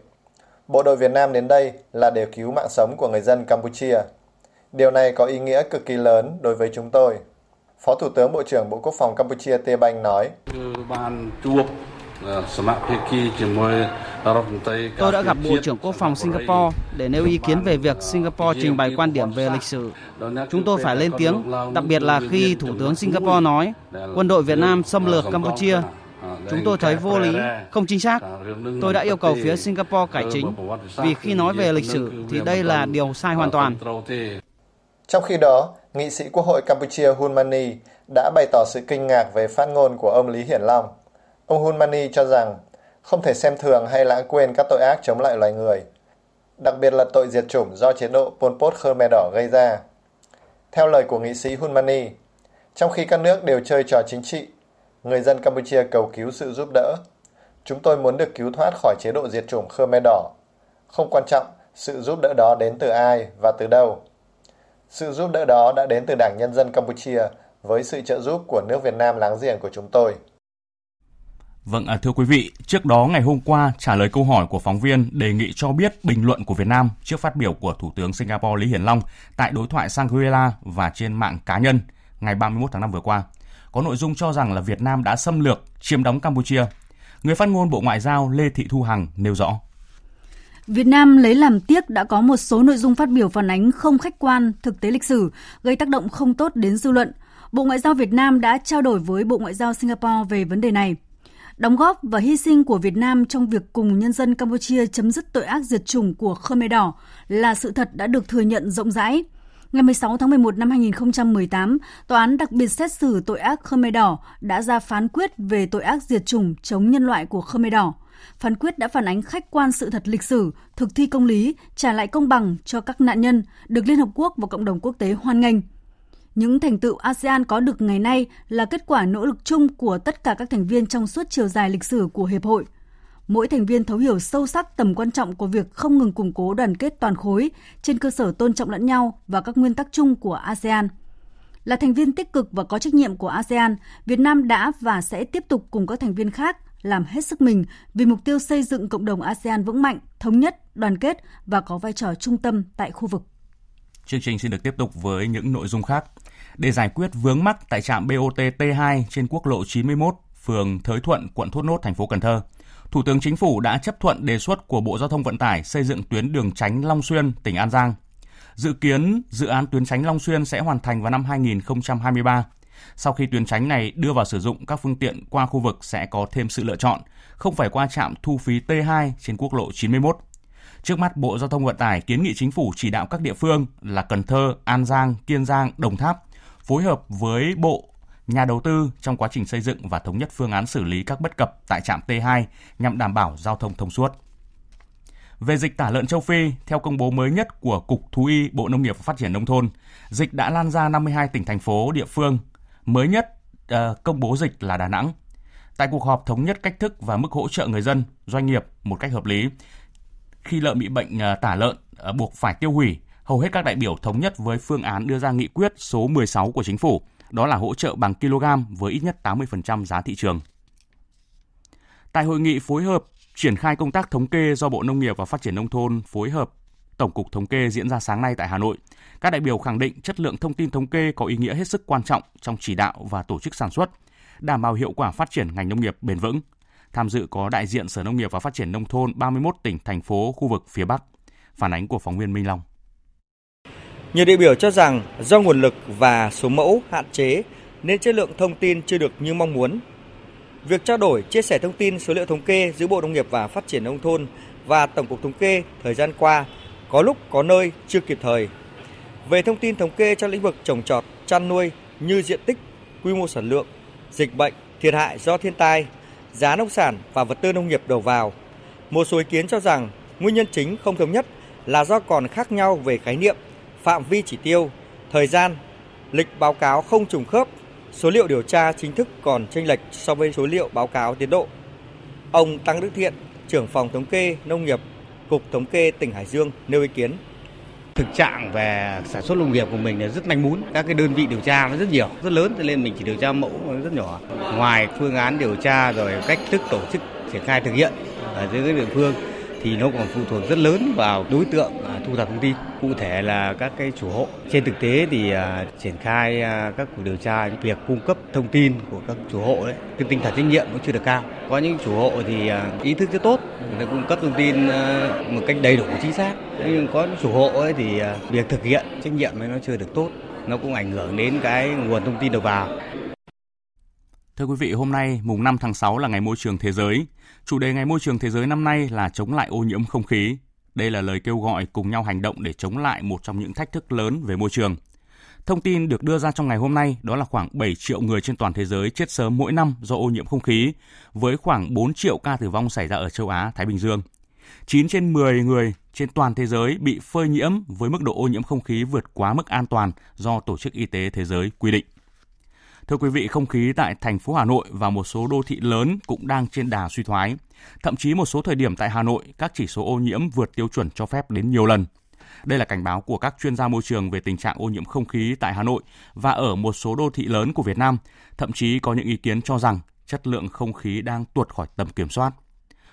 Bộ đội Việt Nam đến đây là để cứu mạng sống của người dân Campuchia. Điều này có ý nghĩa cực kỳ lớn đối với chúng tôi. Phó Thủ tướng Bộ trưởng Bộ Quốc phòng Campuchia Tê Banh nói.
Tôi đã gặp Bộ trưởng Quốc phòng Singapore để nêu ý kiến về việc Singapore trình bày quan điểm về lịch sử. Chúng tôi phải lên tiếng, đặc biệt là khi Thủ tướng Singapore nói quân đội Việt Nam xâm lược Campuchia. Chúng tôi thấy vô lý, không chính xác. Tôi đã yêu cầu phía Singapore cải chính, vì khi nói về lịch sử thì đây là điều sai hoàn toàn.
Trong khi đó, nghị sĩ Quốc hội Campuchia Hun Mani đã bày tỏ sự kinh ngạc về phát ngôn của ông Lý Hiển Long. Ông Hun Mani cho rằng không thể xem thường hay lãng quên các tội ác chống lại loài người, đặc biệt là tội diệt chủng do chế độ Pol Pot Khmer Đỏ gây ra. Theo lời của nghị sĩ Hun Mani, trong khi các nước đều chơi trò chính trị, người dân Campuchia cầu cứu sự giúp đỡ. Chúng tôi muốn được cứu thoát khỏi chế độ diệt chủng Khmer Đỏ. Không quan trọng sự giúp đỡ đó đến từ ai và từ đâu. Sự giúp đỡ đó đã đến từ Đảng Nhân dân Campuchia với sự trợ giúp của nước Việt Nam láng giềng của chúng tôi.
Vâng, à, thưa quý vị, trước đó ngày hôm qua trả lời câu hỏi của phóng viên đề nghị cho biết bình luận của Việt Nam trước phát biểu của Thủ tướng Singapore Lý Hiển Long tại đối thoại Shangri-La và trên mạng cá nhân ngày 31 tháng 5 vừa qua, có nội dung cho rằng là Việt Nam đã xâm lược, chiếm đóng Campuchia. Người phát ngôn Bộ Ngoại giao Lê Thị Thu Hằng nêu rõ.
Việt Nam lấy làm tiếc đã có một số nội dung phát biểu phản ánh không khách quan, thực tế lịch sử, gây tác động không tốt đến dư luận. Bộ Ngoại giao Việt Nam đã trao đổi với Bộ Ngoại giao Singapore về vấn đề này. Đóng góp và hy sinh của Việt Nam trong việc cùng nhân dân Campuchia chấm dứt tội ác diệt chủng của Khmer Đỏ là sự thật đã được thừa nhận rộng rãi. Ngày 16 tháng 11 năm 2018, Tòa án đặc biệt xét xử tội ác Khmer Đỏ đã ra phán quyết về tội ác diệt chủng chống nhân loại của Khmer Đỏ. Phán quyết đã phản ánh khách quan sự thật lịch sử, thực thi công lý, trả lại công bằng cho các nạn nhân, được Liên Hợp Quốc và cộng đồng quốc tế hoan nghênh. Những thành tựu ASEAN có được ngày nay là kết quả nỗ lực chung của tất cả các thành viên trong suốt chiều dài lịch sử của Hiệp hội. Mỗi thành viên thấu hiểu sâu sắc tầm quan trọng của việc không ngừng củng cố đoàn kết toàn khối trên cơ sở tôn trọng lẫn nhau và các nguyên tắc chung của ASEAN. Là thành viên tích cực và có trách nhiệm của ASEAN, Việt Nam đã và sẽ tiếp tục cùng các thành viên khác làm hết sức mình vì mục tiêu xây dựng cộng đồng ASEAN vững mạnh, thống nhất, đoàn kết và có vai trò trung tâm tại khu vực.
Chương trình xin được tiếp tục với những nội dung khác. Để giải quyết vướng mắc tại trạm BOT T2 trên quốc lộ 91, phường Thới Thuận, quận Thốt Nốt, thành phố Cần Thơ, Thủ tướng Chính phủ đã chấp thuận đề xuất của Bộ Giao thông Vận tải xây dựng tuyến đường tránh Long Xuyên, tỉnh An Giang. Dự kiến dự án tuyến tránh Long Xuyên sẽ hoàn thành vào năm 2023. Sau khi tuyến tránh này đưa vào sử dụng, các phương tiện qua khu vực sẽ có thêm sự lựa chọn, không phải qua trạm thu phí T2 trên quốc lộ 91. Trước mắt, Bộ Giao thông Vận tải kiến nghị chính phủ chỉ đạo các địa phương là Cần Thơ, An Giang, Kiên Giang, Đồng Tháp phối hợp với Bộ nhà đầu tư trong quá trình xây dựng và thống nhất phương án xử lý các bất cập tại trạm T2 nhằm đảm bảo giao thông thông suốt. Về dịch tả lợn châu Phi, theo công bố mới nhất của Cục Thú y Bộ Nông nghiệp và Phát triển Nông thôn, dịch đã lan ra 52 tỉnh, thành phố, địa phương. Mới nhất uh, công bố dịch là Đà Nẵng. Tại cuộc họp thống nhất cách thức và mức hỗ trợ người dân, doanh nghiệp một cách hợp lý, khi lợn bị bệnh à, tả lợn à, buộc phải tiêu hủy, hầu hết các đại biểu thống nhất với phương án đưa ra nghị quyết số 16 của chính phủ, đó là hỗ trợ bằng kg với ít nhất 80% giá thị trường. Tại hội nghị phối hợp triển khai công tác thống kê do Bộ Nông nghiệp và Phát triển Nông thôn phối hợp Tổng cục Thống kê diễn ra sáng nay tại Hà Nội, các đại biểu khẳng định chất lượng thông tin thống kê có ý nghĩa hết sức quan trọng trong chỉ đạo và tổ chức sản xuất, đảm bảo hiệu quả phát triển ngành nông nghiệp bền vững. Tham dự có đại diện Sở Nông nghiệp và Phát triển Nông thôn 31 tỉnh, thành phố, khu vực phía Bắc. Phản ánh của phóng viên Minh Long.
Nhiều đại biểu cho rằng do nguồn lực và số mẫu hạn chế nên chất lượng thông tin chưa được như mong muốn. Việc trao đổi, chia sẻ thông tin số liệu thống kê giữa Bộ Nông nghiệp và Phát triển Nông thôn và Tổng cục Thống kê thời gian qua có lúc có nơi chưa kịp thời. Về thông tin thống kê trong lĩnh vực trồng trọt, chăn nuôi như diện tích, quy mô sản lượng, dịch bệnh, thiệt hại do thiên tai, giá nông sản và vật tư nông nghiệp đầu vào. Một số ý kiến cho rằng nguyên nhân chính không thống nhất là do còn khác nhau về khái niệm phạm vi chỉ tiêu, thời gian, lịch báo cáo không trùng khớp, số liệu điều tra chính thức còn chênh lệch so với số liệu báo cáo tiến độ. Ông Tăng Đức Thiện, trưởng phòng thống kê nông nghiệp, Cục Thống kê tỉnh Hải Dương nêu ý kiến.
Thực trạng về sản xuất nông nghiệp của mình là rất manh mún, các cái đơn vị điều tra nó rất nhiều, rất lớn cho nên mình chỉ điều tra mẫu rất nhỏ. Ngoài phương án điều tra rồi cách thức tổ chức triển khai thực hiện ở dưới các địa phương thì nó còn phụ thuộc rất lớn vào đối tượng à, thu thập thông tin. Cụ thể là các cái chủ hộ. Trên thực tế thì à, triển khai à, các cuộc điều tra, việc cung cấp thông tin của các chủ hộ đấy cái tinh thần trách nhiệm cũng chưa được cao. Có những chủ hộ thì ý thức rất tốt, người ta cung cấp thông tin một cách đầy đủ, chính xác. Nhưng có những chủ hộ ấy thì việc thực hiện trách nhiệm ấy nó chưa được tốt. Nó cũng ảnh hưởng đến cái nguồn thông tin đầu vào.
Thưa quý vị, hôm nay mùng 5 tháng 6 là ngày môi trường thế giới. Chủ đề ngày môi trường thế giới năm nay là chống lại ô nhiễm không khí. Đây là lời kêu gọi cùng nhau hành động để chống lại một trong những thách thức lớn về môi trường. Thông tin được đưa ra trong ngày hôm nay đó là khoảng 7 triệu người trên toàn thế giới chết sớm mỗi năm do ô nhiễm không khí, với khoảng 4 triệu ca tử vong xảy ra ở châu Á, Thái Bình Dương. 9 trên 10 người trên toàn thế giới bị phơi nhiễm với mức độ ô nhiễm không khí vượt quá mức an toàn do Tổ chức Y tế Thế giới quy định. Thưa quý vị, không khí tại thành phố Hà Nội và một số đô thị lớn cũng đang trên đà suy thoái. Thậm chí một số thời điểm tại Hà Nội, các chỉ số ô nhiễm vượt tiêu chuẩn cho phép đến nhiều lần. Đây là cảnh báo của các chuyên gia môi trường về tình trạng ô nhiễm không khí tại Hà Nội và ở một số đô thị lớn của Việt Nam. Thậm chí có những ý kiến cho rằng chất lượng không khí đang tuột khỏi tầm kiểm soát.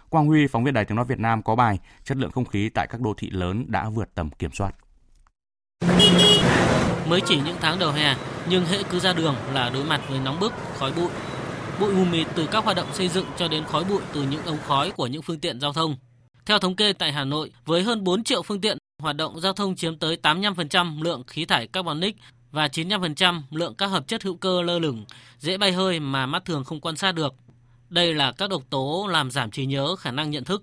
Quang Huy, phóng viên Đài tiếng nói Việt Nam có bài Chất lượng không khí tại các đô thị lớn đã vượt tầm kiểm soát.
Mới chỉ những tháng đầu hè, nhưng hệ cứ ra đường là đối mặt với nóng bức, khói bụi. Bụi mù mịt từ các hoạt động xây dựng cho đến khói bụi từ những ống khói của những phương tiện giao thông. Theo thống kê tại Hà Nội, với hơn 4 triệu phương tiện, hoạt động giao thông chiếm tới 85% lượng khí thải carbonic và 95% lượng các hợp chất hữu cơ lơ lửng, dễ bay hơi mà mắt thường không quan sát được. Đây là các độc tố làm giảm trí nhớ, khả năng nhận thức.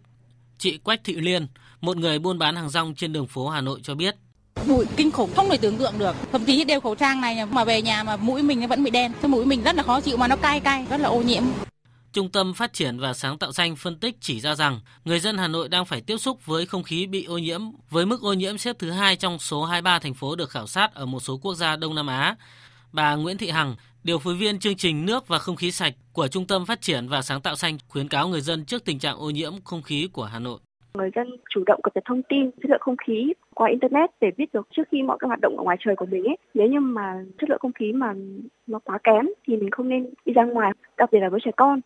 Chị Quách Thị Liên, một người buôn bán hàng rong trên đường phố Hà Nội cho biết,
bụi kinh khủng không thể tưởng tượng được. Thậm chí đeo khẩu trang này mà về nhà mà mũi mình vẫn bị đen. Cái mũi mình rất là khó chịu mà nó cay cay rất là ô nhiễm.
Trung tâm Phát triển và Sáng tạo xanh phân tích chỉ ra rằng người dân Hà Nội đang phải tiếp xúc với không khí bị ô nhiễm với mức ô nhiễm xếp thứ hai trong số 23 thành phố được khảo sát ở một số quốc gia Đông Nam Á. Bà Nguyễn Thị Hằng, điều phối viên chương trình nước và không khí sạch của Trung tâm Phát triển và Sáng tạo xanh khuyến cáo người dân trước tình trạng ô nhiễm không khí của Hà Nội.
Người dân chủ động cập nhật thông tin chất lượng không khí qua internet để biết được trước khi mọi cái hoạt động ở ngoài trời của mình ấy nếu như mà chất lượng không khí mà nó quá kém thì mình không nên đi ra ngoài đặc biệt là với trẻ con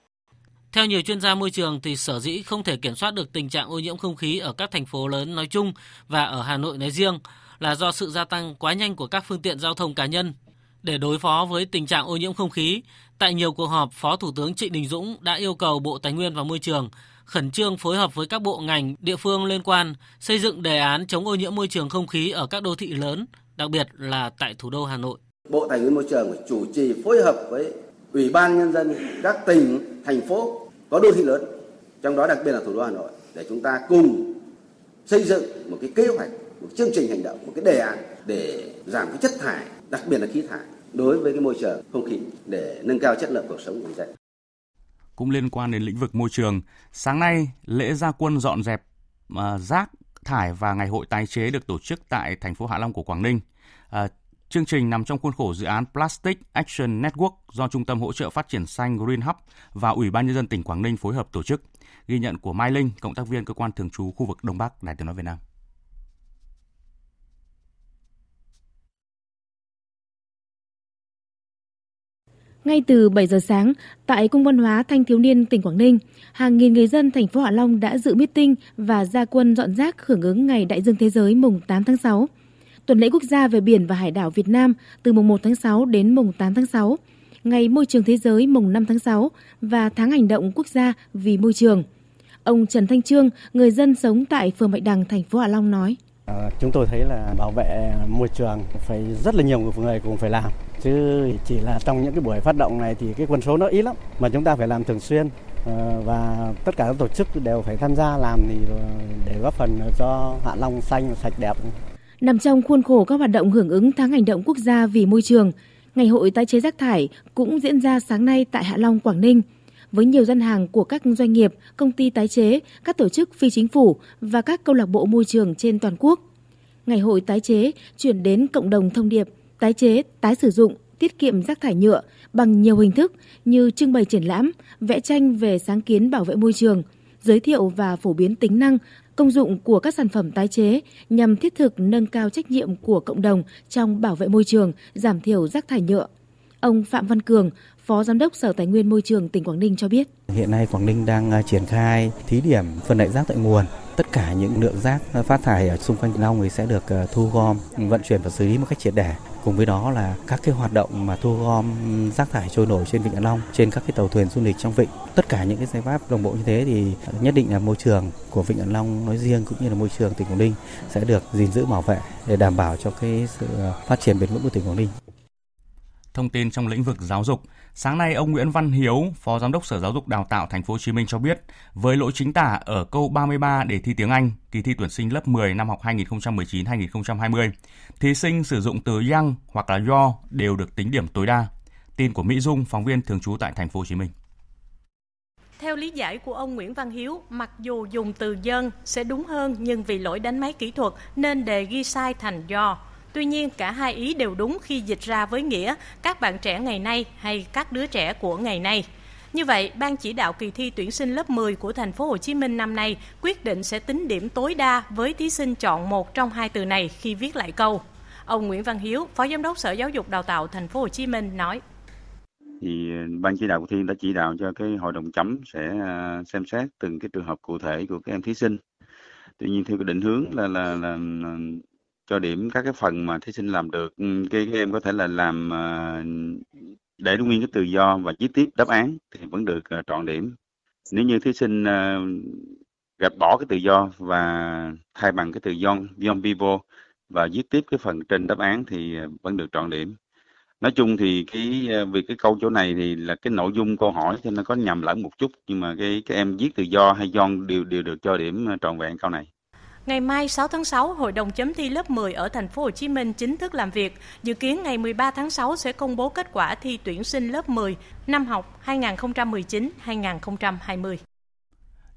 theo nhiều chuyên gia môi trường thì sở dĩ không thể kiểm soát được tình trạng ô nhiễm không khí ở các thành phố lớn nói chung và ở Hà Nội nói riêng là do sự gia tăng quá nhanh của các phương tiện giao thông cá nhân. Để đối phó với tình trạng ô nhiễm không khí, tại nhiều cuộc họp, Phó Thủ tướng Trịnh Đình Dũng đã yêu cầu Bộ Tài nguyên và Môi trường khẩn trương phối hợp với các bộ ngành, địa phương liên quan xây dựng đề án chống ô nhiễm môi trường không khí ở các đô thị lớn, đặc biệt là tại thủ đô Hà Nội.
Bộ Tài nguyên Môi trường phải chủ trì phối hợp với Ủy ban Nhân dân các tỉnh, thành phố có đô thị lớn, trong đó đặc biệt là thủ đô Hà Nội, để chúng ta cùng xây dựng một cái kế hoạch, một chương trình hành động, một cái đề án để giảm cái chất thải, đặc biệt là khí thải đối với cái môi trường không khí để nâng cao chất lượng cuộc sống của người dân
cũng liên quan đến lĩnh vực môi trường. Sáng nay, lễ gia quân dọn dẹp uh, rác thải và ngày hội tái chế được tổ chức tại thành phố Hạ Long của Quảng Ninh. À, chương trình nằm trong khuôn khổ dự án Plastic Action Network do Trung tâm hỗ trợ phát triển xanh Green Hub và Ủy ban nhân dân tỉnh Quảng Ninh phối hợp tổ chức. Ghi nhận của Mai Linh, cộng tác viên cơ quan thường trú khu vực Đông Bắc Đài Tiếng nói Việt Nam.
Ngay từ 7 giờ sáng, tại Cung văn hóa Thanh thiếu niên tỉnh Quảng Ninh, hàng nghìn người dân thành phố Hạ Long đã dự meeting và ra quân dọn rác hưởng ứng Ngày Đại dương Thế giới mùng 8 tháng 6. Tuần lễ quốc gia về biển và hải đảo Việt Nam từ mùng 1 tháng 6 đến mùng 8 tháng 6, Ngày Môi trường Thế giới mùng 5 tháng 6 và Tháng hành động quốc gia vì môi trường. Ông Trần Thanh Trương, người dân sống tại phường Bạch Đằng, thành phố Hạ Long nói.
À, chúng tôi thấy là bảo vệ môi trường phải rất là nhiều người cùng phải làm chứ chỉ là trong những cái buổi phát động này thì cái quân số nó ít lắm mà chúng ta phải làm thường xuyên ờ, và tất cả các tổ chức đều phải tham gia làm thì ờ, để góp phần cho Hạ Long xanh sạch đẹp.
Nằm trong khuôn khổ các hoạt động hưởng ứng tháng hành động quốc gia vì môi trường, Ngày hội tái chế rác thải cũng diễn ra sáng nay tại Hạ Long, Quảng Ninh với nhiều gian hàng của các doanh nghiệp, công ty tái chế, các tổ chức phi chính phủ và các câu lạc bộ môi trường trên toàn quốc. Ngày hội tái chế chuyển đến cộng đồng thông điệp tái chế, tái sử dụng, tiết kiệm rác thải nhựa bằng nhiều hình thức như trưng bày triển lãm, vẽ tranh về sáng kiến bảo vệ môi trường, giới thiệu và phổ biến tính năng, công dụng của các sản phẩm tái chế nhằm thiết thực nâng cao trách nhiệm của cộng đồng trong bảo vệ môi trường, giảm thiểu rác thải nhựa. Ông Phạm Văn Cường, Phó Giám đốc Sở Tài nguyên Môi trường tỉnh Quảng Ninh cho biết.
Hiện nay Quảng Ninh đang à, triển khai thí điểm phân loại rác tại nguồn. Tất cả những lượng rác à, phát thải ở xung quanh Long thì sẽ được à, thu gom, vận chuyển và xử lý một cách triệt để. Cùng với đó là các cái hoạt động mà thu gom rác thải trôi nổi trên vịnh Hạ Long, trên các cái tàu thuyền du lịch trong vịnh. Tất cả những cái giải pháp đồng bộ như thế thì nhất định là môi trường của vịnh Hạ Long nói riêng cũng như là môi trường tỉnh Quảng Ninh sẽ được gìn giữ bảo vệ để đảm bảo cho cái sự phát triển bền vững của tỉnh Quảng Ninh.
Thông tin trong lĩnh vực giáo dục, sáng nay ông Nguyễn Văn Hiếu, Phó Giám đốc Sở Giáo dục Đào tạo Thành phố Hồ Chí Minh cho biết, với lỗi chính tả ở câu 33 để thi tiếng Anh, kỳ thi tuyển sinh lớp 10 năm học 2019-2020, thí sinh sử dụng từ young hoặc là do đều được tính điểm tối đa. Tin của Mỹ Dung, phóng viên thường trú tại Thành phố Hồ Chí Minh.
Theo lý giải của ông Nguyễn Văn Hiếu, mặc dù dùng từ dân sẽ đúng hơn nhưng vì lỗi đánh máy kỹ thuật nên đề ghi sai thành do. Tuy nhiên, cả hai ý đều đúng khi dịch ra với nghĩa các bạn trẻ ngày nay hay các đứa trẻ của ngày nay. Như vậy, ban chỉ đạo kỳ thi tuyển sinh lớp 10 của thành phố Hồ Chí Minh năm nay quyết định sẽ tính điểm tối đa với thí sinh chọn một trong hai từ này khi viết lại câu. Ông Nguyễn Văn Hiếu, Phó Giám đốc Sở Giáo dục Đào tạo thành phố Hồ Chí Minh nói:
thì ờ, ban chỉ đạo cuộc thi đã chỉ đạo cho cái hội đồng chấm sẽ ờ, xem xét từng cái trường hợp cụ thể của các em thí sinh. Tuy nhiên theo cái định hướng là là là cho điểm các cái phần mà thí sinh làm được. Ừ, cái, cái em có thể là làm ờ, để đúng nguyên cái tự do và viết tiếp đáp án thì vẫn được ờ, trọn điểm. Nếu như thí sinh ờ, gạch bỏ cái tự do và thay bằng cái tự do yon vivo và viết tiếp cái phần trên đáp án thì vẫn được trọn điểm. Nói chung thì cái vì cái câu chỗ này thì là cái nội dung câu hỏi cho nó có nhầm lẫn một chút nhưng mà cái cái em viết tự do hay do đều đều được cho điểm trọn vẹn câu này.
Ngày mai 6 tháng 6, Hội đồng chấm thi lớp 10 ở thành phố Hồ Chí Minh chính thức làm việc. Dự kiến ngày 13 tháng 6 sẽ công bố kết quả thi tuyển sinh lớp 10 năm học 2019-2020.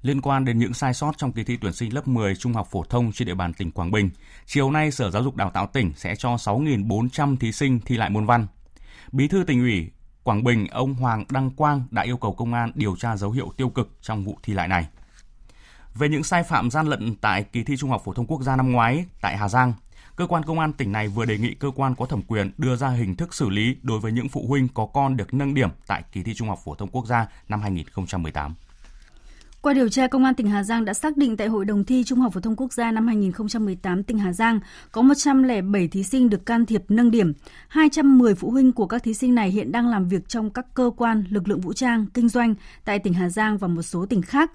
Liên quan đến những sai sót trong kỳ thi tuyển sinh lớp 10 trung học phổ thông trên địa bàn tỉnh Quảng Bình, chiều nay Sở Giáo dục Đào tạo tỉnh sẽ cho 6.400 thí sinh thi lại môn văn. Bí thư tỉnh ủy Quảng Bình ông Hoàng Đăng Quang đã yêu cầu công an điều tra dấu hiệu tiêu cực trong vụ thi lại này. Về những sai phạm gian lận tại kỳ thi Trung học phổ thông quốc gia năm ngoái tại Hà Giang, cơ quan công an tỉnh này vừa đề nghị cơ quan có thẩm quyền đưa ra hình thức xử lý đối với những phụ huynh có con được nâng điểm tại kỳ thi Trung học phổ thông quốc gia năm 2018.
Qua điều tra, Công an tỉnh Hà Giang đã xác định tại Hội đồng thi Trung học phổ thông quốc gia năm 2018 tỉnh Hà Giang có 107 thí sinh được can thiệp nâng điểm. 210 phụ huynh của các thí sinh này hiện đang làm việc trong các cơ quan, lực lượng vũ trang, kinh doanh tại tỉnh Hà Giang và một số tỉnh khác.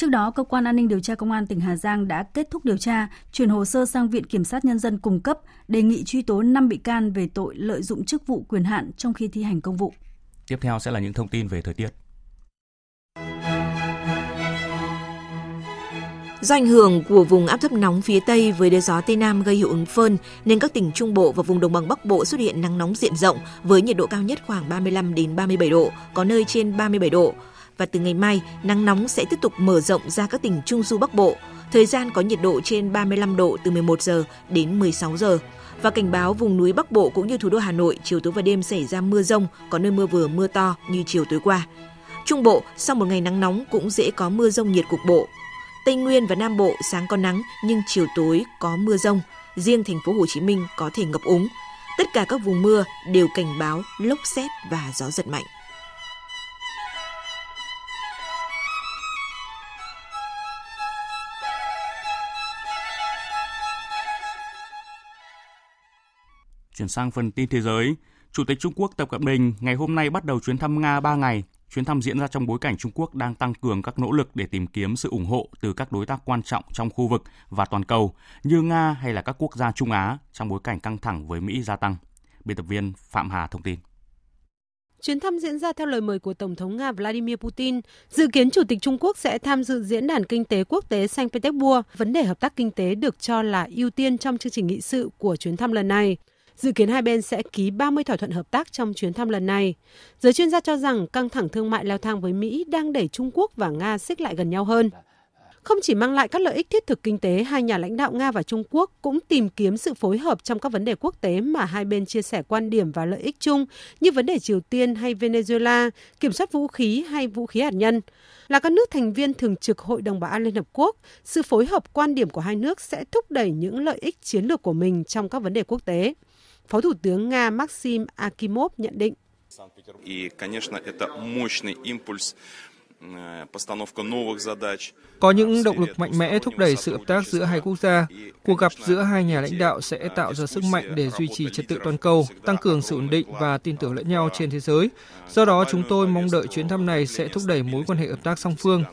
Trước đó, Cơ quan An ninh điều tra Công an tỉnh Hà Giang đã kết thúc điều tra, chuyển hồ sơ sang Viện Kiểm sát Nhân dân cung cấp, đề nghị truy tố 5 bị can về tội lợi dụng chức vụ quyền hạn trong khi thi hành công vụ.
Tiếp theo sẽ là những thông tin về thời tiết.
Do ảnh hưởng của vùng áp thấp nóng phía Tây với đới gió Tây Nam gây hiệu ứng phơn, nên các tỉnh Trung Bộ và vùng đồng bằng Bắc Bộ xuất hiện nắng nóng diện rộng với nhiệt độ cao nhất khoảng 35 đến 37 độ, có nơi trên 37 độ. Và từ ngày mai, nắng nóng sẽ tiếp tục mở rộng ra các tỉnh Trung Du Bắc Bộ. Thời gian có nhiệt độ trên 35 độ từ 11 giờ đến 16 giờ. Và cảnh báo vùng núi Bắc Bộ cũng như thủ đô Hà Nội chiều tối và đêm xảy ra mưa rông, có nơi mưa vừa mưa to như chiều tối qua. Trung Bộ, sau một ngày nắng nóng cũng dễ có mưa rông nhiệt cục bộ, Tây Nguyên và Nam Bộ sáng có nắng nhưng chiều tối có mưa rông. Riêng thành phố Hồ Chí Minh có thể ngập úng. Tất cả các vùng mưa đều cảnh báo lốc xét và gió giật mạnh.
Chuyển sang phần tin thế giới, Chủ tịch Trung Quốc Tập Cận Bình ngày hôm nay bắt đầu chuyến thăm Nga 3 ngày Chuyến thăm diễn ra trong bối cảnh Trung Quốc đang tăng cường các nỗ lực để tìm kiếm sự ủng hộ từ các đối tác quan trọng trong khu vực và toàn cầu như Nga hay là các quốc gia Trung Á trong bối cảnh căng thẳng với Mỹ gia tăng. Biên tập viên Phạm Hà thông tin.
Chuyến thăm diễn ra theo lời mời của Tổng thống Nga Vladimir Putin. Dự kiến Chủ tịch Trung Quốc sẽ tham dự diễn đàn kinh tế quốc tế Saint Petersburg. Vấn đề hợp tác kinh tế được cho là ưu tiên trong chương trình nghị sự của chuyến thăm lần này. Dự kiến hai bên sẽ ký 30 thỏa thuận hợp tác trong chuyến thăm lần này. Giới chuyên gia cho rằng căng thẳng thương mại leo thang với Mỹ đang đẩy Trung Quốc và Nga xích lại gần nhau hơn. Không chỉ mang lại các lợi ích thiết thực kinh tế, hai nhà lãnh đạo Nga và Trung Quốc cũng tìm kiếm sự phối hợp trong các vấn đề quốc tế mà hai bên chia sẻ quan điểm và lợi ích chung như vấn đề Triều Tiên hay Venezuela, kiểm soát vũ khí hay vũ khí hạt nhân. Là các nước thành viên thường trực Hội đồng Bảo an Liên Hợp Quốc, sự phối hợp quan điểm của hai nước sẽ thúc đẩy những lợi ích chiến lược của mình trong các vấn đề quốc tế. Phó Thủ tướng Nga Maxim Akimov nhận định.
Có những động lực mạnh mẽ thúc đẩy sự hợp tác giữa hai quốc gia. Cuộc gặp giữa hai nhà lãnh đạo sẽ tạo ra sức mạnh để duy trì trật tự toàn cầu, tăng cường sự ổn định và tin tưởng lẫn nhau trên thế giới. Do đó, chúng tôi mong đợi chuyến thăm này sẽ thúc đẩy mối quan hệ hợp tác song phương.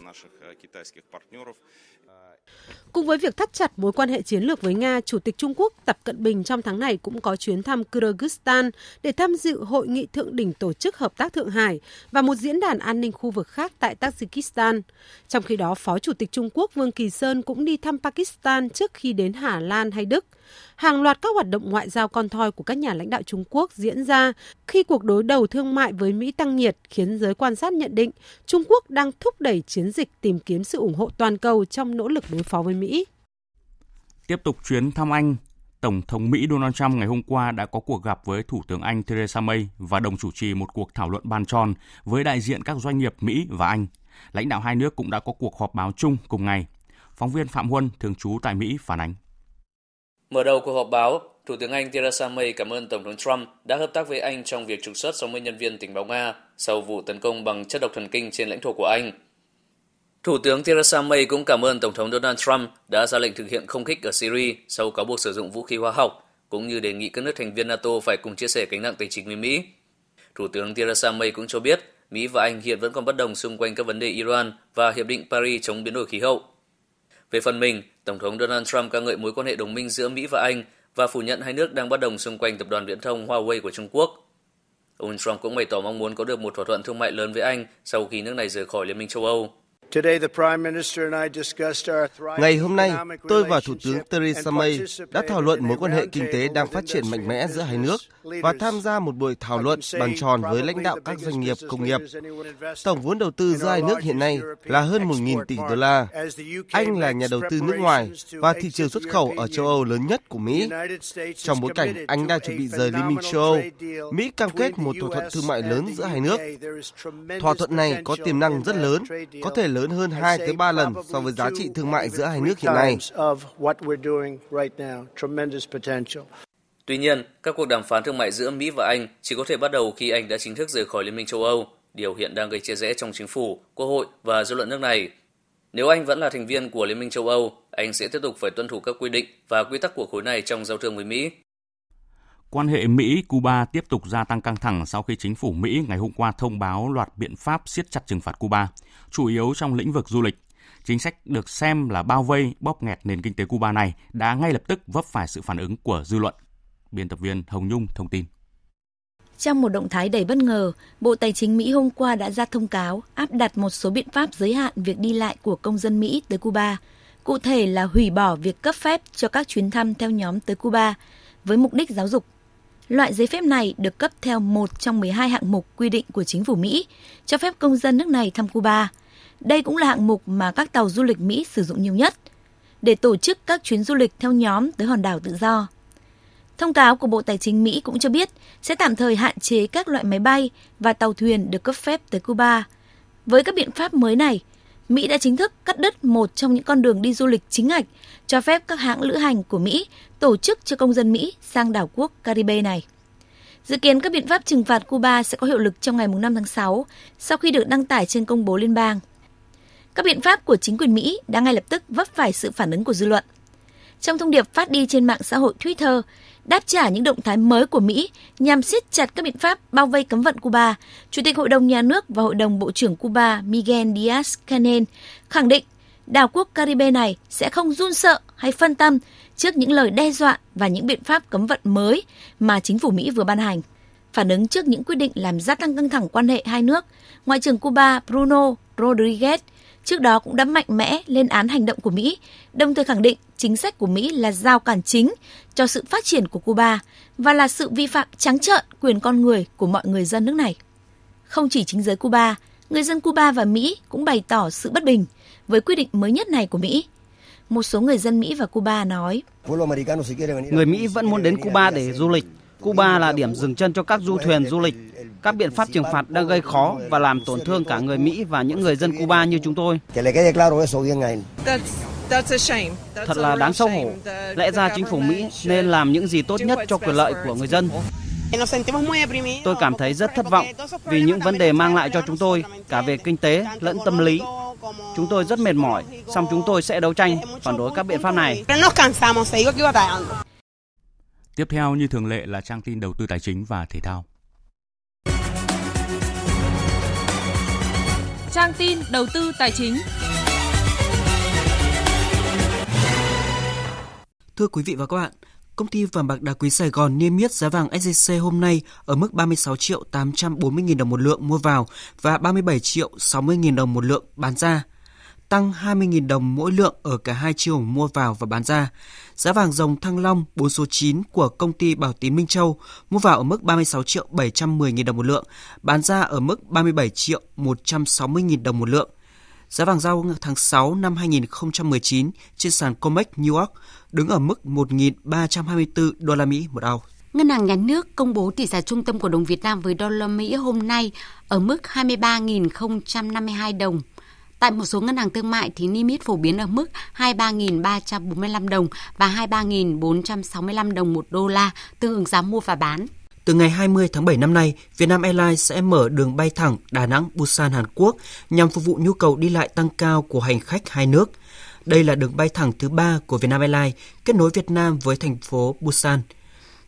Cùng với việc thắt chặt mối quan hệ chiến lược với Nga, Chủ tịch Trung Quốc Tập Cận Bình trong tháng này cũng có chuyến thăm Kyrgyzstan để tham dự hội nghị thượng đỉnh tổ chức hợp tác Thượng Hải và một diễn đàn an ninh khu vực khác tại Tajikistan. Trong khi đó, Phó Chủ tịch Trung Quốc Vương Kỳ Sơn cũng đi thăm Pakistan trước khi đến Hà Lan hay Đức. Hàng loạt các hoạt động ngoại giao con thoi của các nhà lãnh đạo Trung Quốc diễn ra khi cuộc đối đầu thương mại với Mỹ tăng nhiệt khiến giới quan sát nhận định Trung Quốc đang thúc đẩy chiến dịch tìm kiếm sự ủng hộ toàn cầu trong nỗ lực đối phó với Mỹ.
Tiếp tục chuyến thăm Anh, Tổng thống Mỹ Donald Trump ngày hôm qua đã có cuộc gặp với Thủ tướng Anh Theresa May và đồng chủ trì một cuộc thảo luận bàn tròn với đại diện các doanh nghiệp Mỹ và Anh. Lãnh đạo hai nước cũng đã có cuộc họp báo chung cùng ngày. Phóng viên Phạm Huân, thường trú tại Mỹ, phản ánh.
Mở đầu cuộc họp báo, Thủ tướng Anh Theresa May cảm ơn Tổng thống Trump đã hợp tác với Anh trong việc trục xuất 60 nhân viên tình báo Nga sau vụ tấn công bằng chất độc thần kinh trên lãnh thổ của Anh. Thủ tướng Theresa May cũng cảm ơn Tổng thống Donald Trump đã ra lệnh thực hiện không kích ở Syria sau cáo buộc sử dụng vũ khí hóa học, cũng như đề nghị các nước thành viên NATO phải cùng chia sẻ gánh nặng tài chính với Mỹ. Thủ tướng Theresa May cũng cho biết Mỹ và Anh hiện vẫn còn bất đồng xung quanh các vấn đề Iran và Hiệp định Paris chống biến đổi khí hậu. Về phần mình, Tổng thống Donald Trump ca ngợi mối quan hệ đồng minh giữa Mỹ và Anh và phủ nhận hai nước đang bất đồng xung quanh tập đoàn viễn thông Huawei của Trung Quốc. Ông Trump cũng bày tỏ mong muốn có được một thỏa thuận thương mại lớn với Anh sau khi nước này rời khỏi Liên minh châu Âu.
Ngày hôm nay, tôi và Thủ tướng Theresa May đã thảo luận mối quan hệ kinh tế đang phát triển mạnh mẽ giữa hai nước và tham gia một buổi thảo luận bàn tròn với lãnh đạo các doanh nghiệp công nghiệp. Tổng vốn đầu tư giữa hai nước hiện nay là hơn 1.000 tỷ đô la. Anh là nhà đầu tư nước ngoài và thị trường xuất khẩu ở châu Âu lớn nhất của Mỹ. Trong bối cảnh Anh đang chuẩn bị rời Liên minh châu Âu, Mỹ cam kết một thỏa thuận thương mại lớn giữa hai nước. Thỏa thuận này có tiềm năng rất lớn, có thể lớn hơn 2 tới 3 lần so với giá trị thương mại giữa hai nước hiện nay.
Tuy nhiên, các cuộc đàm phán thương mại giữa Mỹ và Anh chỉ có thể bắt đầu khi Anh đã chính thức rời khỏi Liên minh châu Âu, điều hiện đang gây chia rẽ trong chính phủ, quốc hội và dư luận nước này. Nếu Anh vẫn là thành viên của Liên minh châu Âu, Anh sẽ tiếp tục phải tuân thủ các quy định và quy tắc của khối này trong giao thương với Mỹ.
Quan hệ Mỹ-Cuba tiếp tục gia tăng căng thẳng sau khi chính phủ Mỹ ngày hôm qua thông báo loạt biện pháp siết chặt trừng phạt Cuba, chủ yếu trong lĩnh vực du lịch. Chính sách được xem là bao vây, bóp nghẹt nền kinh tế Cuba này đã ngay lập tức vấp phải sự phản ứng của dư luận. Biên tập viên Hồng Nhung thông tin.
Trong một động thái đầy bất ngờ, Bộ Tài chính Mỹ hôm qua đã ra thông cáo áp đặt một số biện pháp giới hạn việc đi lại của công dân Mỹ tới Cuba. Cụ thể là hủy bỏ việc cấp phép cho các chuyến thăm theo nhóm tới Cuba với mục đích giáo dục. Loại giấy phép này được cấp theo một trong 12 hạng mục quy định của chính phủ Mỹ, cho phép công dân nước này thăm Cuba. Đây cũng là hạng mục mà các tàu du lịch Mỹ sử dụng nhiều nhất để tổ chức các chuyến du lịch theo nhóm tới hòn đảo tự do. Thông cáo của Bộ Tài chính Mỹ cũng cho biết sẽ tạm thời hạn chế các loại máy bay và tàu thuyền được cấp phép tới Cuba. Với các biện pháp mới này, Mỹ đã chính thức cắt đứt một trong những con đường đi du lịch chính ngạch cho phép các hãng lữ hành của Mỹ tổ chức cho công dân Mỹ sang đảo quốc Caribe này. Dự kiến các biện pháp trừng phạt Cuba sẽ có hiệu lực trong ngày 5 tháng 6 sau khi được đăng tải trên công bố liên bang. Các biện pháp của chính quyền Mỹ đã ngay lập tức vấp phải sự phản ứng của dư luận. Trong thông điệp phát đi trên mạng xã hội Twitter, đáp trả những động thái mới của Mỹ nhằm siết chặt các biện pháp bao vây cấm vận Cuba, Chủ tịch Hội đồng Nhà nước và Hội đồng Bộ trưởng Cuba Miguel Diaz-Canel khẳng định đảo quốc Caribe này sẽ không run sợ hay phân tâm trước những lời đe dọa và những biện pháp cấm vận mới mà chính phủ Mỹ vừa ban hành. Phản ứng trước những quyết định làm gia tăng căng thẳng quan hệ hai nước, Ngoại trưởng Cuba Bruno Rodriguez trước đó cũng đã mạnh mẽ lên án hành động của Mỹ, đồng thời khẳng định chính sách của Mỹ là giao cản chính cho sự phát triển của Cuba và là sự vi phạm trắng trợn quyền con người của mọi người dân nước này. Không chỉ chính giới Cuba, người dân Cuba và Mỹ cũng bày tỏ sự bất bình với quyết định mới nhất này của Mỹ. Một số người dân Mỹ và Cuba nói,
Người Mỹ vẫn muốn đến Cuba để du lịch. Cuba là điểm dừng chân cho các du thuyền du lịch. Các biện pháp trừng phạt đang gây khó và làm tổn thương cả người Mỹ và những người dân Cuba như chúng tôi. Thật là đáng xấu hổ. Lẽ ra chính phủ Mỹ nên làm những gì tốt nhất cho quyền lợi của người dân. Tôi cảm thấy rất thất vọng vì những vấn đề mang lại cho chúng tôi cả về kinh tế lẫn tâm lý. Chúng tôi rất mệt mỏi, song chúng tôi sẽ đấu tranh phản đối các biện pháp này.
Tiếp theo như thường lệ là trang tin đầu tư tài chính và thể thao.
Trang tin đầu tư tài chính.
Thưa quý vị và các bạn, công ty vàng bạc đá quý Sài Gòn niêm yết giá vàng SJC hôm nay ở mức 36 triệu 840 000 đồng một lượng mua vào và 37 triệu 60 000 đồng một lượng bán ra tăng 20.000 đồng mỗi lượng ở cả hai chiều mua vào và bán ra. Giá vàng dòng Thăng Long 4 số 9 của công ty Bảo Tín Minh Châu mua vào ở mức 36 triệu 710 000 đồng một lượng, bán ra ở mức 37 triệu 160 000 đồng một lượng. Giá vàng giao tháng 6 năm 2019 trên sàn COMEX New York đứng ở mức 1.324 đô la Mỹ một ounce.
Ngân hàng Nhà nước công bố tỷ giá trung tâm của đồng Việt Nam với đô la Mỹ hôm nay ở mức 23.052 đồng Tại một số ngân hàng thương mại thì niêm yết phổ biến ở mức 23.345 đồng và 23.465 đồng một đô la, tương ứng giá mua và bán.
Từ ngày 20 tháng 7 năm nay, Vietnam Airlines sẽ mở đường bay thẳng Đà Nẵng Busan Hàn Quốc nhằm phục vụ nhu cầu đi lại tăng cao của hành khách hai nước. Đây là đường bay thẳng thứ ba của Vietnam Airlines kết nối Việt Nam với thành phố Busan.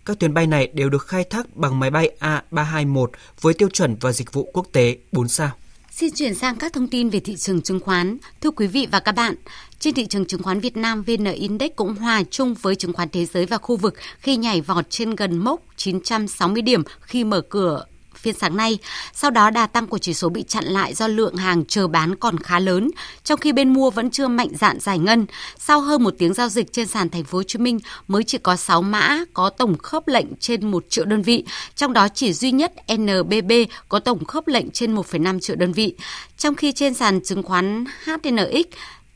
Các tuyến bay này đều được khai thác bằng máy bay A321 với tiêu chuẩn và dịch vụ quốc tế 4 sao.
Xin chuyển sang các thông tin về thị trường chứng khoán. Thưa quý vị và các bạn, trên thị trường chứng khoán Việt Nam, VN Index cũng hòa chung với chứng khoán thế giới và khu vực khi nhảy vọt trên gần mốc 960 điểm khi mở cửa phiên sáng nay. Sau đó đà tăng của chỉ số bị chặn lại do lượng hàng chờ bán còn khá lớn, trong khi bên mua vẫn chưa mạnh dạn giải ngân. Sau hơn một tiếng giao dịch trên sàn thành phố Hồ Chí Minh mới chỉ có 6 mã có tổng khớp lệnh trên 1 triệu đơn vị, trong đó chỉ duy nhất NBB có tổng khớp lệnh trên 1,5 triệu đơn vị. Trong khi trên sàn chứng khoán HNX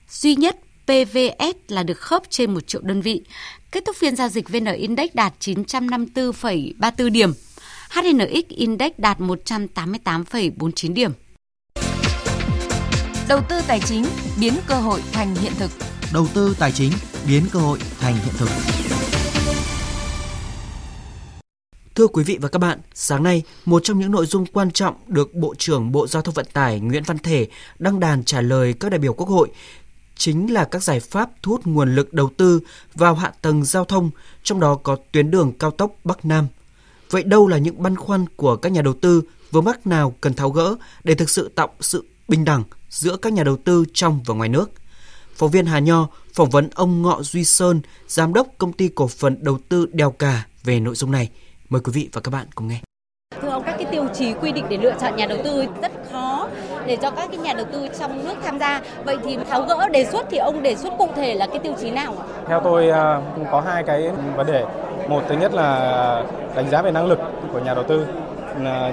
duy nhất PVS là được khớp trên 1 triệu đơn vị. Kết thúc phiên giao dịch VN Index đạt 954,34 điểm. HNX Index đạt 188,49 điểm.
Đầu tư tài chính biến cơ hội thành hiện thực.
Đầu tư tài chính biến cơ hội thành hiện thực. Thưa quý vị và các bạn, sáng nay, một trong những nội dung quan trọng được Bộ trưởng Bộ Giao thông Vận tải Nguyễn Văn Thể đăng đàn trả lời các đại biểu Quốc hội chính là các giải pháp thu hút nguồn lực đầu tư vào hạ tầng giao thông, trong đó có tuyến đường cao tốc Bắc Nam. Vậy đâu là những băn khoăn của các nhà đầu tư, vướng mắc nào cần tháo gỡ để thực sự tạo sự bình đẳng giữa các nhà đầu tư trong và ngoài nước? Phóng viên Hà Nho phỏng vấn ông Ngọ Duy Sơn, giám đốc công ty cổ phần đầu tư Đèo Cả về nội dung này. Mời quý vị và các bạn cùng nghe.
Thưa ông, các cái tiêu chí quy định để lựa chọn nhà đầu tư rất khó để cho các cái nhà đầu tư trong nước tham gia. Vậy thì tháo gỡ đề xuất thì ông đề xuất cụ thể là cái tiêu chí nào ạ?
Theo tôi à, có hai cái vấn đề. Một thứ nhất là đánh giá về năng lực của nhà đầu tư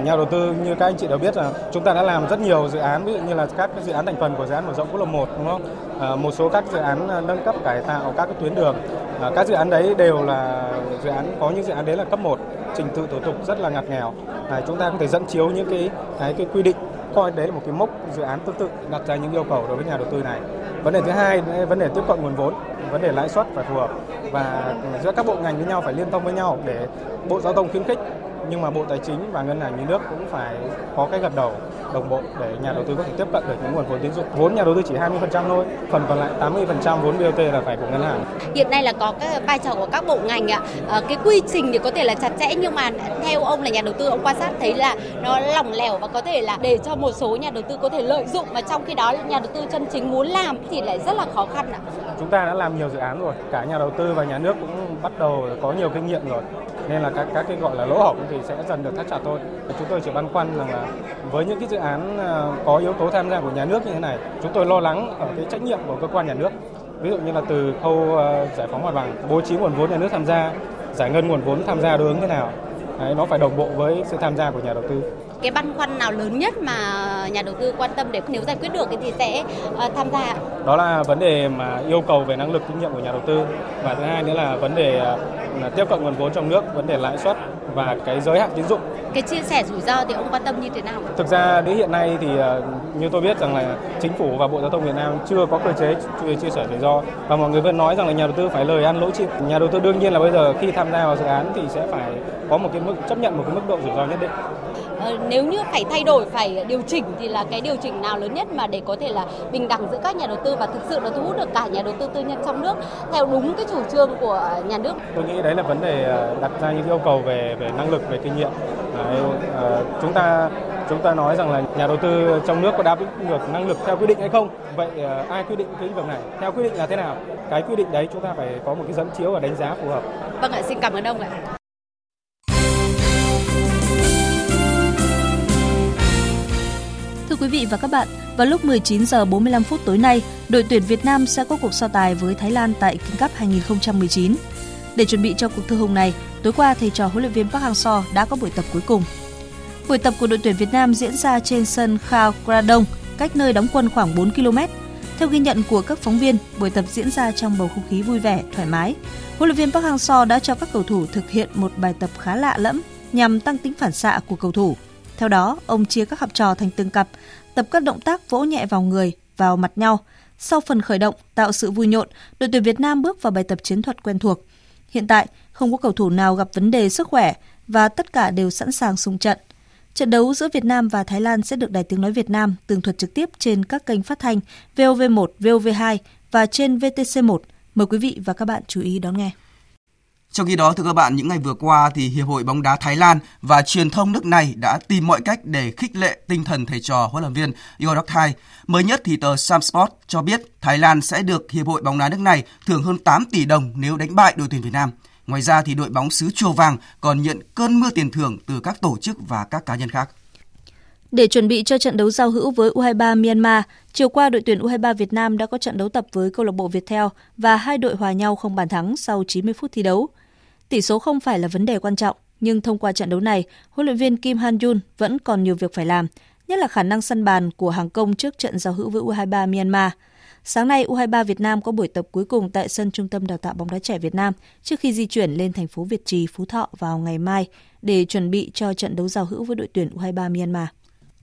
nhà đầu tư như các anh chị đều biết là chúng ta đã làm rất nhiều dự án ví dụ như là các dự án thành phần của dự án mở rộng quốc lộ 1 đúng không? À, một số các dự án à, nâng cấp cải tạo các cái tuyến đường. À, các dự án đấy đều là dự án có những dự án đấy là cấp 1, trình tự thủ tục rất là ngặt nghèo. À, chúng ta có thể dẫn chiếu những cái cái cái quy định coi đấy là một cái mốc dự án tương tự đặt ra những yêu cầu đối với nhà đầu tư này. Vấn đề thứ hai, vấn đề tiếp cận nguồn vốn, vấn đề lãi suất phải phù hợp và giữa các bộ ngành với nhau phải liên thông với nhau để Bộ Giao thông khuyến khích nhưng mà Bộ Tài chính và Ngân hàng Nhà nước cũng phải có cái gật đầu đồng bộ để nhà đầu tư có thể tiếp cận được những nguồn vốn tín dụng. Vốn nhà đầu tư chỉ 20% thôi, phần còn lại 80% vốn BOT là phải của ngân hàng.
Hiện nay là có cái vai trò của các bộ ngành ạ. À, cái quy trình thì có thể là chặt chẽ nhưng mà theo ông là nhà đầu tư ông quan sát thấy là nó lỏng lẻo và có thể là để cho một số nhà đầu tư có thể lợi dụng mà trong khi đó nhà đầu tư chân chính muốn làm thì lại rất là khó khăn ạ.
Chúng ta đã làm nhiều dự án rồi, cả nhà đầu tư và nhà nước cũng bắt đầu có nhiều kinh nghiệm rồi nên là các các cái gọi là lỗ hổng thì sẽ dần được thắt chặt thôi. Chúng tôi chỉ băn khoăn rằng là với những cái dự án à, có yếu tố tham gia của nhà nước như thế này, chúng tôi lo lắng ở cái trách nhiệm của cơ quan nhà nước. Ví dụ như là từ khâu à, giải phóng mặt bằng, bố trí nguồn vốn nhà nước tham gia, giải ngân nguồn vốn tham gia đối ứng thế nào. Đấy, nó phải đồng bộ với sự tham gia của nhà đầu tư
cái băn khoăn nào lớn nhất mà nhà đầu tư quan tâm để nếu giải quyết được thì sẽ uh, tham gia
đó là vấn đề mà yêu cầu về năng lực kinh nghiệm của nhà đầu tư và thứ hai nữa là vấn đề uh, tiếp cận nguồn vốn trong nước vấn đề lãi suất và cái giới hạn tín dụng.
Cái chia sẻ rủi ro thì ông quan tâm như thế nào?
Thực ra đến hiện nay thì uh, như tôi biết rằng là chính phủ và bộ giao thông việt nam chưa có cơ chế chia sẻ rủi ro và mọi người vẫn nói rằng là nhà đầu tư phải lời ăn lỗ chịu. Nhà đầu tư đương nhiên là bây giờ khi tham gia vào dự án thì sẽ phải có một cái mức chấp nhận một cái mức độ rủi ro nhất định.
Ờ, nếu như phải thay đổi phải điều chỉnh thì là cái điều chỉnh nào lớn nhất mà để có thể là bình đẳng giữa các nhà đầu tư và thực sự là thu hút được cả nhà đầu tư tư nhân trong nước theo đúng cái chủ trương của nhà nước?
Tôi nghĩ đấy là vấn đề ờ, đặt ra những yêu cầu về về năng lực về kinh nghiệm. Đấy, uh, chúng ta chúng ta nói rằng là nhà đầu tư trong nước có đáp ứng được năng lực theo quy định hay không? Vậy uh, ai quy định cái lĩnh vực này? Theo quy định là thế nào? Cái quy định đấy chúng ta phải có một cái dẫn chiếu và đánh giá phù hợp.
Vâng ạ xin cảm ơn ông ạ
quý vị và các bạn, vào lúc 19 giờ 45 phút tối nay, đội tuyển Việt Nam sẽ có cuộc so tài với Thái Lan tại King Cup 2019. Để chuẩn bị cho cuộc thư hùng này, tối qua thầy trò huấn luyện viên Park Hang-seo đã có buổi tập cuối cùng. Buổi tập của đội tuyển Việt Nam diễn ra trên sân Khao Kradong, cách nơi đóng quân khoảng 4 km. Theo ghi nhận của các phóng viên, buổi tập diễn ra trong bầu không khí vui vẻ, thoải mái. Huấn luyện viên Park Hang-seo đã cho các cầu thủ thực hiện một bài tập khá lạ lẫm nhằm tăng tính phản xạ của cầu thủ. Theo đó, ông chia các học trò thành từng cặp, tập các động tác vỗ nhẹ vào người, vào mặt nhau. Sau phần khởi động, tạo sự vui nhộn, đội tuyển Việt Nam bước vào bài tập chiến thuật quen thuộc. Hiện tại, không có cầu thủ nào gặp vấn đề sức khỏe và tất cả đều sẵn sàng xung trận. Trận đấu giữa Việt Nam và Thái Lan sẽ được Đài Tiếng Nói Việt Nam tường thuật trực tiếp trên các kênh phát thanh VOV1, VOV2 và trên VTC1. Mời quý vị và các bạn chú ý đón nghe.
Trong khi đó, thưa các bạn, những ngày vừa qua thì Hiệp hội bóng đá Thái Lan và truyền thông nước này đã tìm mọi cách để khích lệ tinh thần thầy trò huấn luyện viên Yodok Thai. Mới nhất thì tờ Samsport cho biết Thái Lan sẽ được Hiệp hội bóng đá nước này thưởng hơn 8 tỷ đồng nếu đánh bại đội tuyển Việt Nam. Ngoài ra thì đội bóng xứ Chùa Vàng còn nhận cơn mưa tiền thưởng từ các tổ chức và các cá nhân khác.
Để chuẩn bị cho trận đấu giao hữu với U23 Myanmar, chiều qua đội tuyển U23 Việt Nam đã có trận đấu tập với câu lạc bộ Viettel và hai đội hòa nhau không bàn thắng sau 90 phút thi đấu. Tỷ số không phải là vấn đề quan trọng, nhưng thông qua trận đấu này, huấn luyện viên Kim Han Jun vẫn còn nhiều việc phải làm, nhất là khả năng sân bàn của hàng công trước trận giao hữu với U23 Myanmar. Sáng nay, U23 Việt Nam có buổi tập cuối cùng tại sân Trung tâm Đào tạo bóng đá trẻ Việt Nam trước khi di chuyển lên thành phố Việt Trì, Phú Thọ vào ngày mai để chuẩn bị cho trận đấu giao hữu với đội tuyển U23 Myanmar.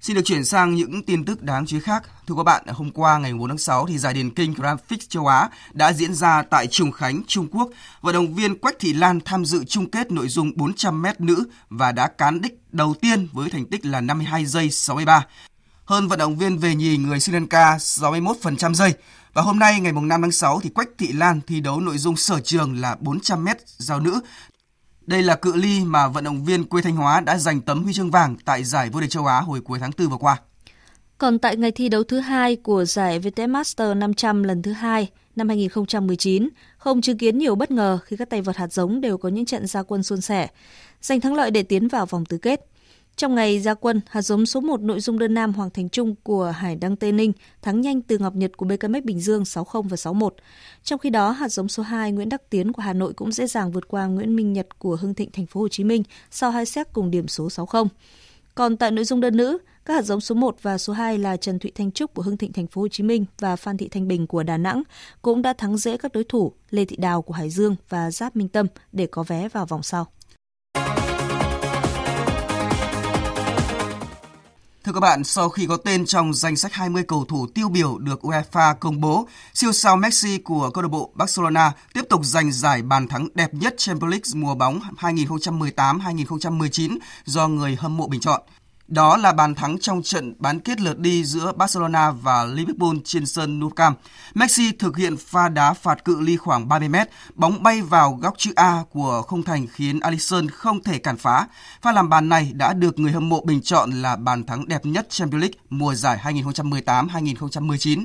Xin được chuyển sang những tin tức đáng chú ý khác. Thưa các bạn, hôm qua ngày 4 tháng 6 thì giải điền kinh Grand Prix châu Á đã diễn ra tại Trùng Khánh, Trung Quốc. Vận động viên Quách Thị Lan tham dự chung kết nội dung 400m nữ và đã cán đích đầu tiên với thành tích là 52 giây 63. Hơn vận động viên về nhì người Sri Lanka 61% giây. Và hôm nay ngày 5 tháng 6 thì Quách Thị Lan thi đấu nội dung sở trường là 400m giao nữ đây là cự ly mà vận động viên quê Thanh Hóa đã giành tấm huy chương vàng tại giải vô địch châu Á hồi cuối tháng 4 vừa qua.
Còn tại ngày thi đấu thứ hai của giải VTS Master 500 lần thứ hai năm 2019, không chứng kiến nhiều bất ngờ khi các tay vợt hạt giống đều có những trận gia quân suôn sẻ, giành thắng lợi để tiến vào vòng tứ kết. Trong ngày ra quân, hạt giống số 1 nội dung đơn nam Hoàng Thành Trung của Hải Đăng Tây Ninh thắng nhanh từ Ngọc Nhật của BKMX Bình Dương 60 và 61 Trong khi đó, hạt giống số 2 Nguyễn Đắc Tiến của Hà Nội cũng dễ dàng vượt qua Nguyễn Minh Nhật của Hưng Thịnh Thành phố Hồ Chí Minh sau hai set cùng điểm số 60 Còn tại nội dung đơn nữ, các hạt giống số 1 và số 2 là Trần Thụy Thanh Trúc của Hưng Thịnh Thành phố Hồ Chí Minh và Phan Thị Thanh Bình của Đà Nẵng cũng đã thắng dễ các đối thủ Lê Thị Đào của Hải Dương và Giáp Minh Tâm để có vé vào vòng sau.
Thưa các bạn, sau khi có tên trong danh sách 20 cầu thủ tiêu biểu được UEFA công bố, siêu sao Messi của câu lạc bộ Barcelona tiếp tục giành giải bàn thắng đẹp nhất Champions League mùa bóng 2018-2019 do người hâm mộ bình chọn. Đó là bàn thắng trong trận bán kết lượt đi giữa Barcelona và Liverpool trên sân Nou Camp. Messi thực hiện pha đá phạt cự ly khoảng 30 mét, bóng bay vào góc chữ A của khung thành khiến Alisson không thể cản phá. Pha làm bàn này đã được người hâm mộ bình chọn là bàn thắng đẹp nhất Champions League mùa giải 2018-2019.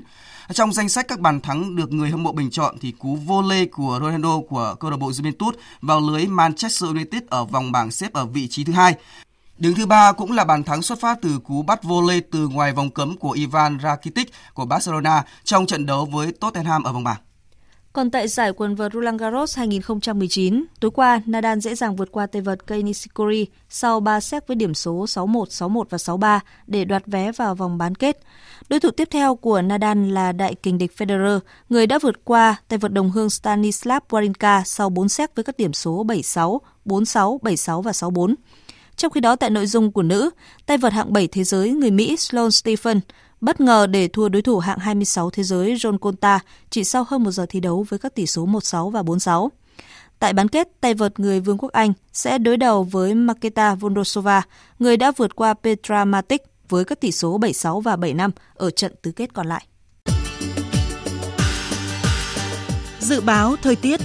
Trong danh sách các bàn thắng được người hâm mộ bình chọn thì cú vô lê của Ronaldo của câu lạc bộ Juventus vào lưới Manchester United ở vòng bảng xếp ở vị trí thứ hai. Đứng thứ ba cũng là bàn thắng xuất phát từ cú bắt vô lê từ ngoài vòng cấm của Ivan Rakitic của Barcelona trong trận đấu với Tottenham ở vòng bảng.
Còn tại giải quần vợt Roland Garros 2019, tối qua Nadal dễ dàng vượt qua tay vợt Kei Nishikori sau 3 set với điểm số 6-1, 6-1 và 6-3 để đoạt vé vào vòng bán kết. Đối thủ tiếp theo của Nadal là đại kình địch Federer, người đã vượt qua tay vợt đồng hương Stanislav Wawrinka sau 4 set với các điểm số 7-6, 4-6, 7-6 và 6-4. Trong khi đó tại nội dung của nữ, tay vợt hạng 7 thế giới người Mỹ Sloane Stephen bất ngờ để thua đối thủ hạng 26 thế giới John Conta chỉ sau hơn một giờ thi đấu với các tỷ số 1-6 và 4-6. Tại bán kết, tay vợt người Vương quốc Anh sẽ đối đầu với Maketa Vondrosova, người đã vượt qua Petra Matic với các tỷ số 7-6 và 7-5 ở trận tứ kết còn lại.
Dự báo thời tiết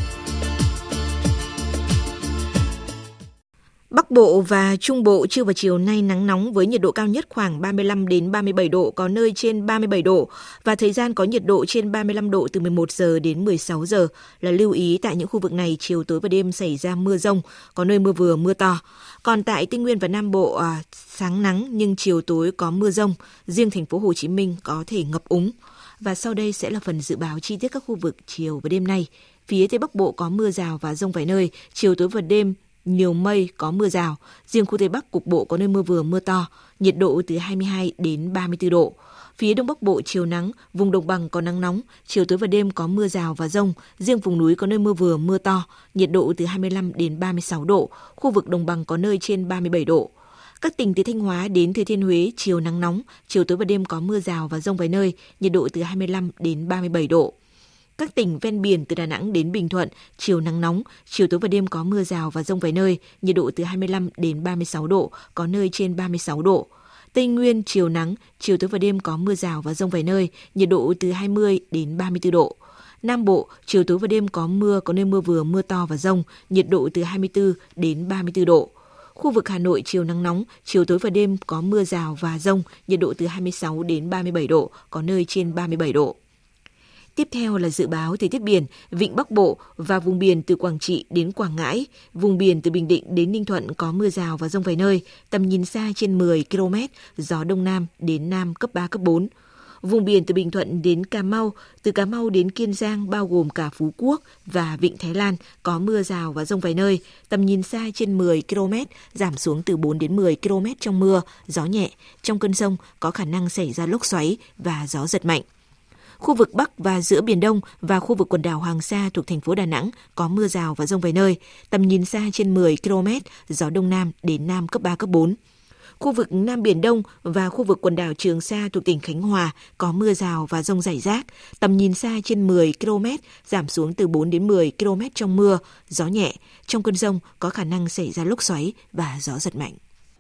Bắc Bộ và Trung Bộ trưa và chiều nay nắng nóng với nhiệt độ cao nhất khoảng 35 đến 37 độ, có nơi trên 37 độ và thời gian có nhiệt độ trên 35 độ từ 11 giờ đến 16 giờ. Là lưu ý tại những khu vực này chiều tối và đêm xảy ra mưa rông, có nơi mưa vừa mưa to. Còn tại Tây Nguyên và Nam Bộ à, sáng nắng nhưng chiều tối có mưa rông, riêng thành phố Hồ Chí Minh có thể ngập úng. Và sau đây sẽ là phần dự báo chi tiết các khu vực chiều và đêm nay. Phía Tây Bắc Bộ có mưa rào và rông vài nơi, chiều tối và đêm nhiều mây, có mưa rào. Riêng khu Tây Bắc cục bộ có nơi mưa vừa mưa to, nhiệt độ từ 22 đến 34 độ. Phía Đông Bắc Bộ chiều nắng, vùng đồng bằng có nắng nóng, chiều tối và đêm có mưa rào và rông, riêng vùng núi có nơi mưa vừa mưa to, nhiệt độ từ 25 đến 36 độ, khu vực đồng bằng có nơi trên 37 độ. Các tỉnh từ Thanh Hóa đến Thừa Thiên Huế chiều nắng nóng, chiều tối và đêm có mưa rào và rông vài nơi, nhiệt độ từ 25 đến 37 độ. Các tỉnh ven biển từ Đà Nẵng đến Bình Thuận, chiều nắng nóng, chiều tối và đêm có mưa rào và rông vài nơi, nhiệt độ từ 25 đến 36 độ, có nơi trên 36 độ. Tây Nguyên chiều nắng, chiều tối và đêm có mưa rào và rông vài nơi, nhiệt độ từ 20 đến 34 độ. Nam Bộ, chiều tối và đêm có mưa, có nơi mưa vừa, mưa to và rông, nhiệt độ từ 24 đến 34 độ. Khu vực Hà Nội chiều nắng nóng, chiều tối và đêm có mưa rào và rông, nhiệt độ từ 26 đến 37 độ, có nơi trên 37 độ. Tiếp theo là dự báo thời tiết biển, vịnh Bắc Bộ và vùng biển từ Quảng Trị đến Quảng Ngãi, vùng biển từ Bình Định đến Ninh Thuận có mưa rào và rông vài nơi, tầm nhìn xa trên 10 km, gió Đông Nam đến Nam cấp 3, cấp 4. Vùng biển từ Bình Thuận đến Cà Mau, từ Cà Mau đến Kiên Giang bao gồm cả Phú Quốc và Vịnh Thái Lan có mưa rào và rông vài nơi, tầm nhìn xa trên 10 km, giảm xuống từ 4 đến 10 km trong mưa, gió nhẹ. Trong cơn rông có khả năng xảy ra lốc xoáy và gió giật mạnh. Khu vực Bắc và giữa Biển Đông và khu vực quần đảo Hoàng Sa thuộc thành phố Đà Nẵng có mưa rào và rông vài nơi, tầm nhìn xa trên 10 km, gió Đông Nam đến Nam cấp 3, cấp 4. Khu vực Nam Biển Đông và khu vực quần đảo Trường Sa thuộc tỉnh Khánh Hòa có mưa rào và rông rải rác, tầm nhìn xa trên 10 km, giảm xuống từ 4 đến 10 km trong mưa, gió nhẹ. Trong cơn rông có khả năng xảy ra lốc xoáy và gió giật mạnh.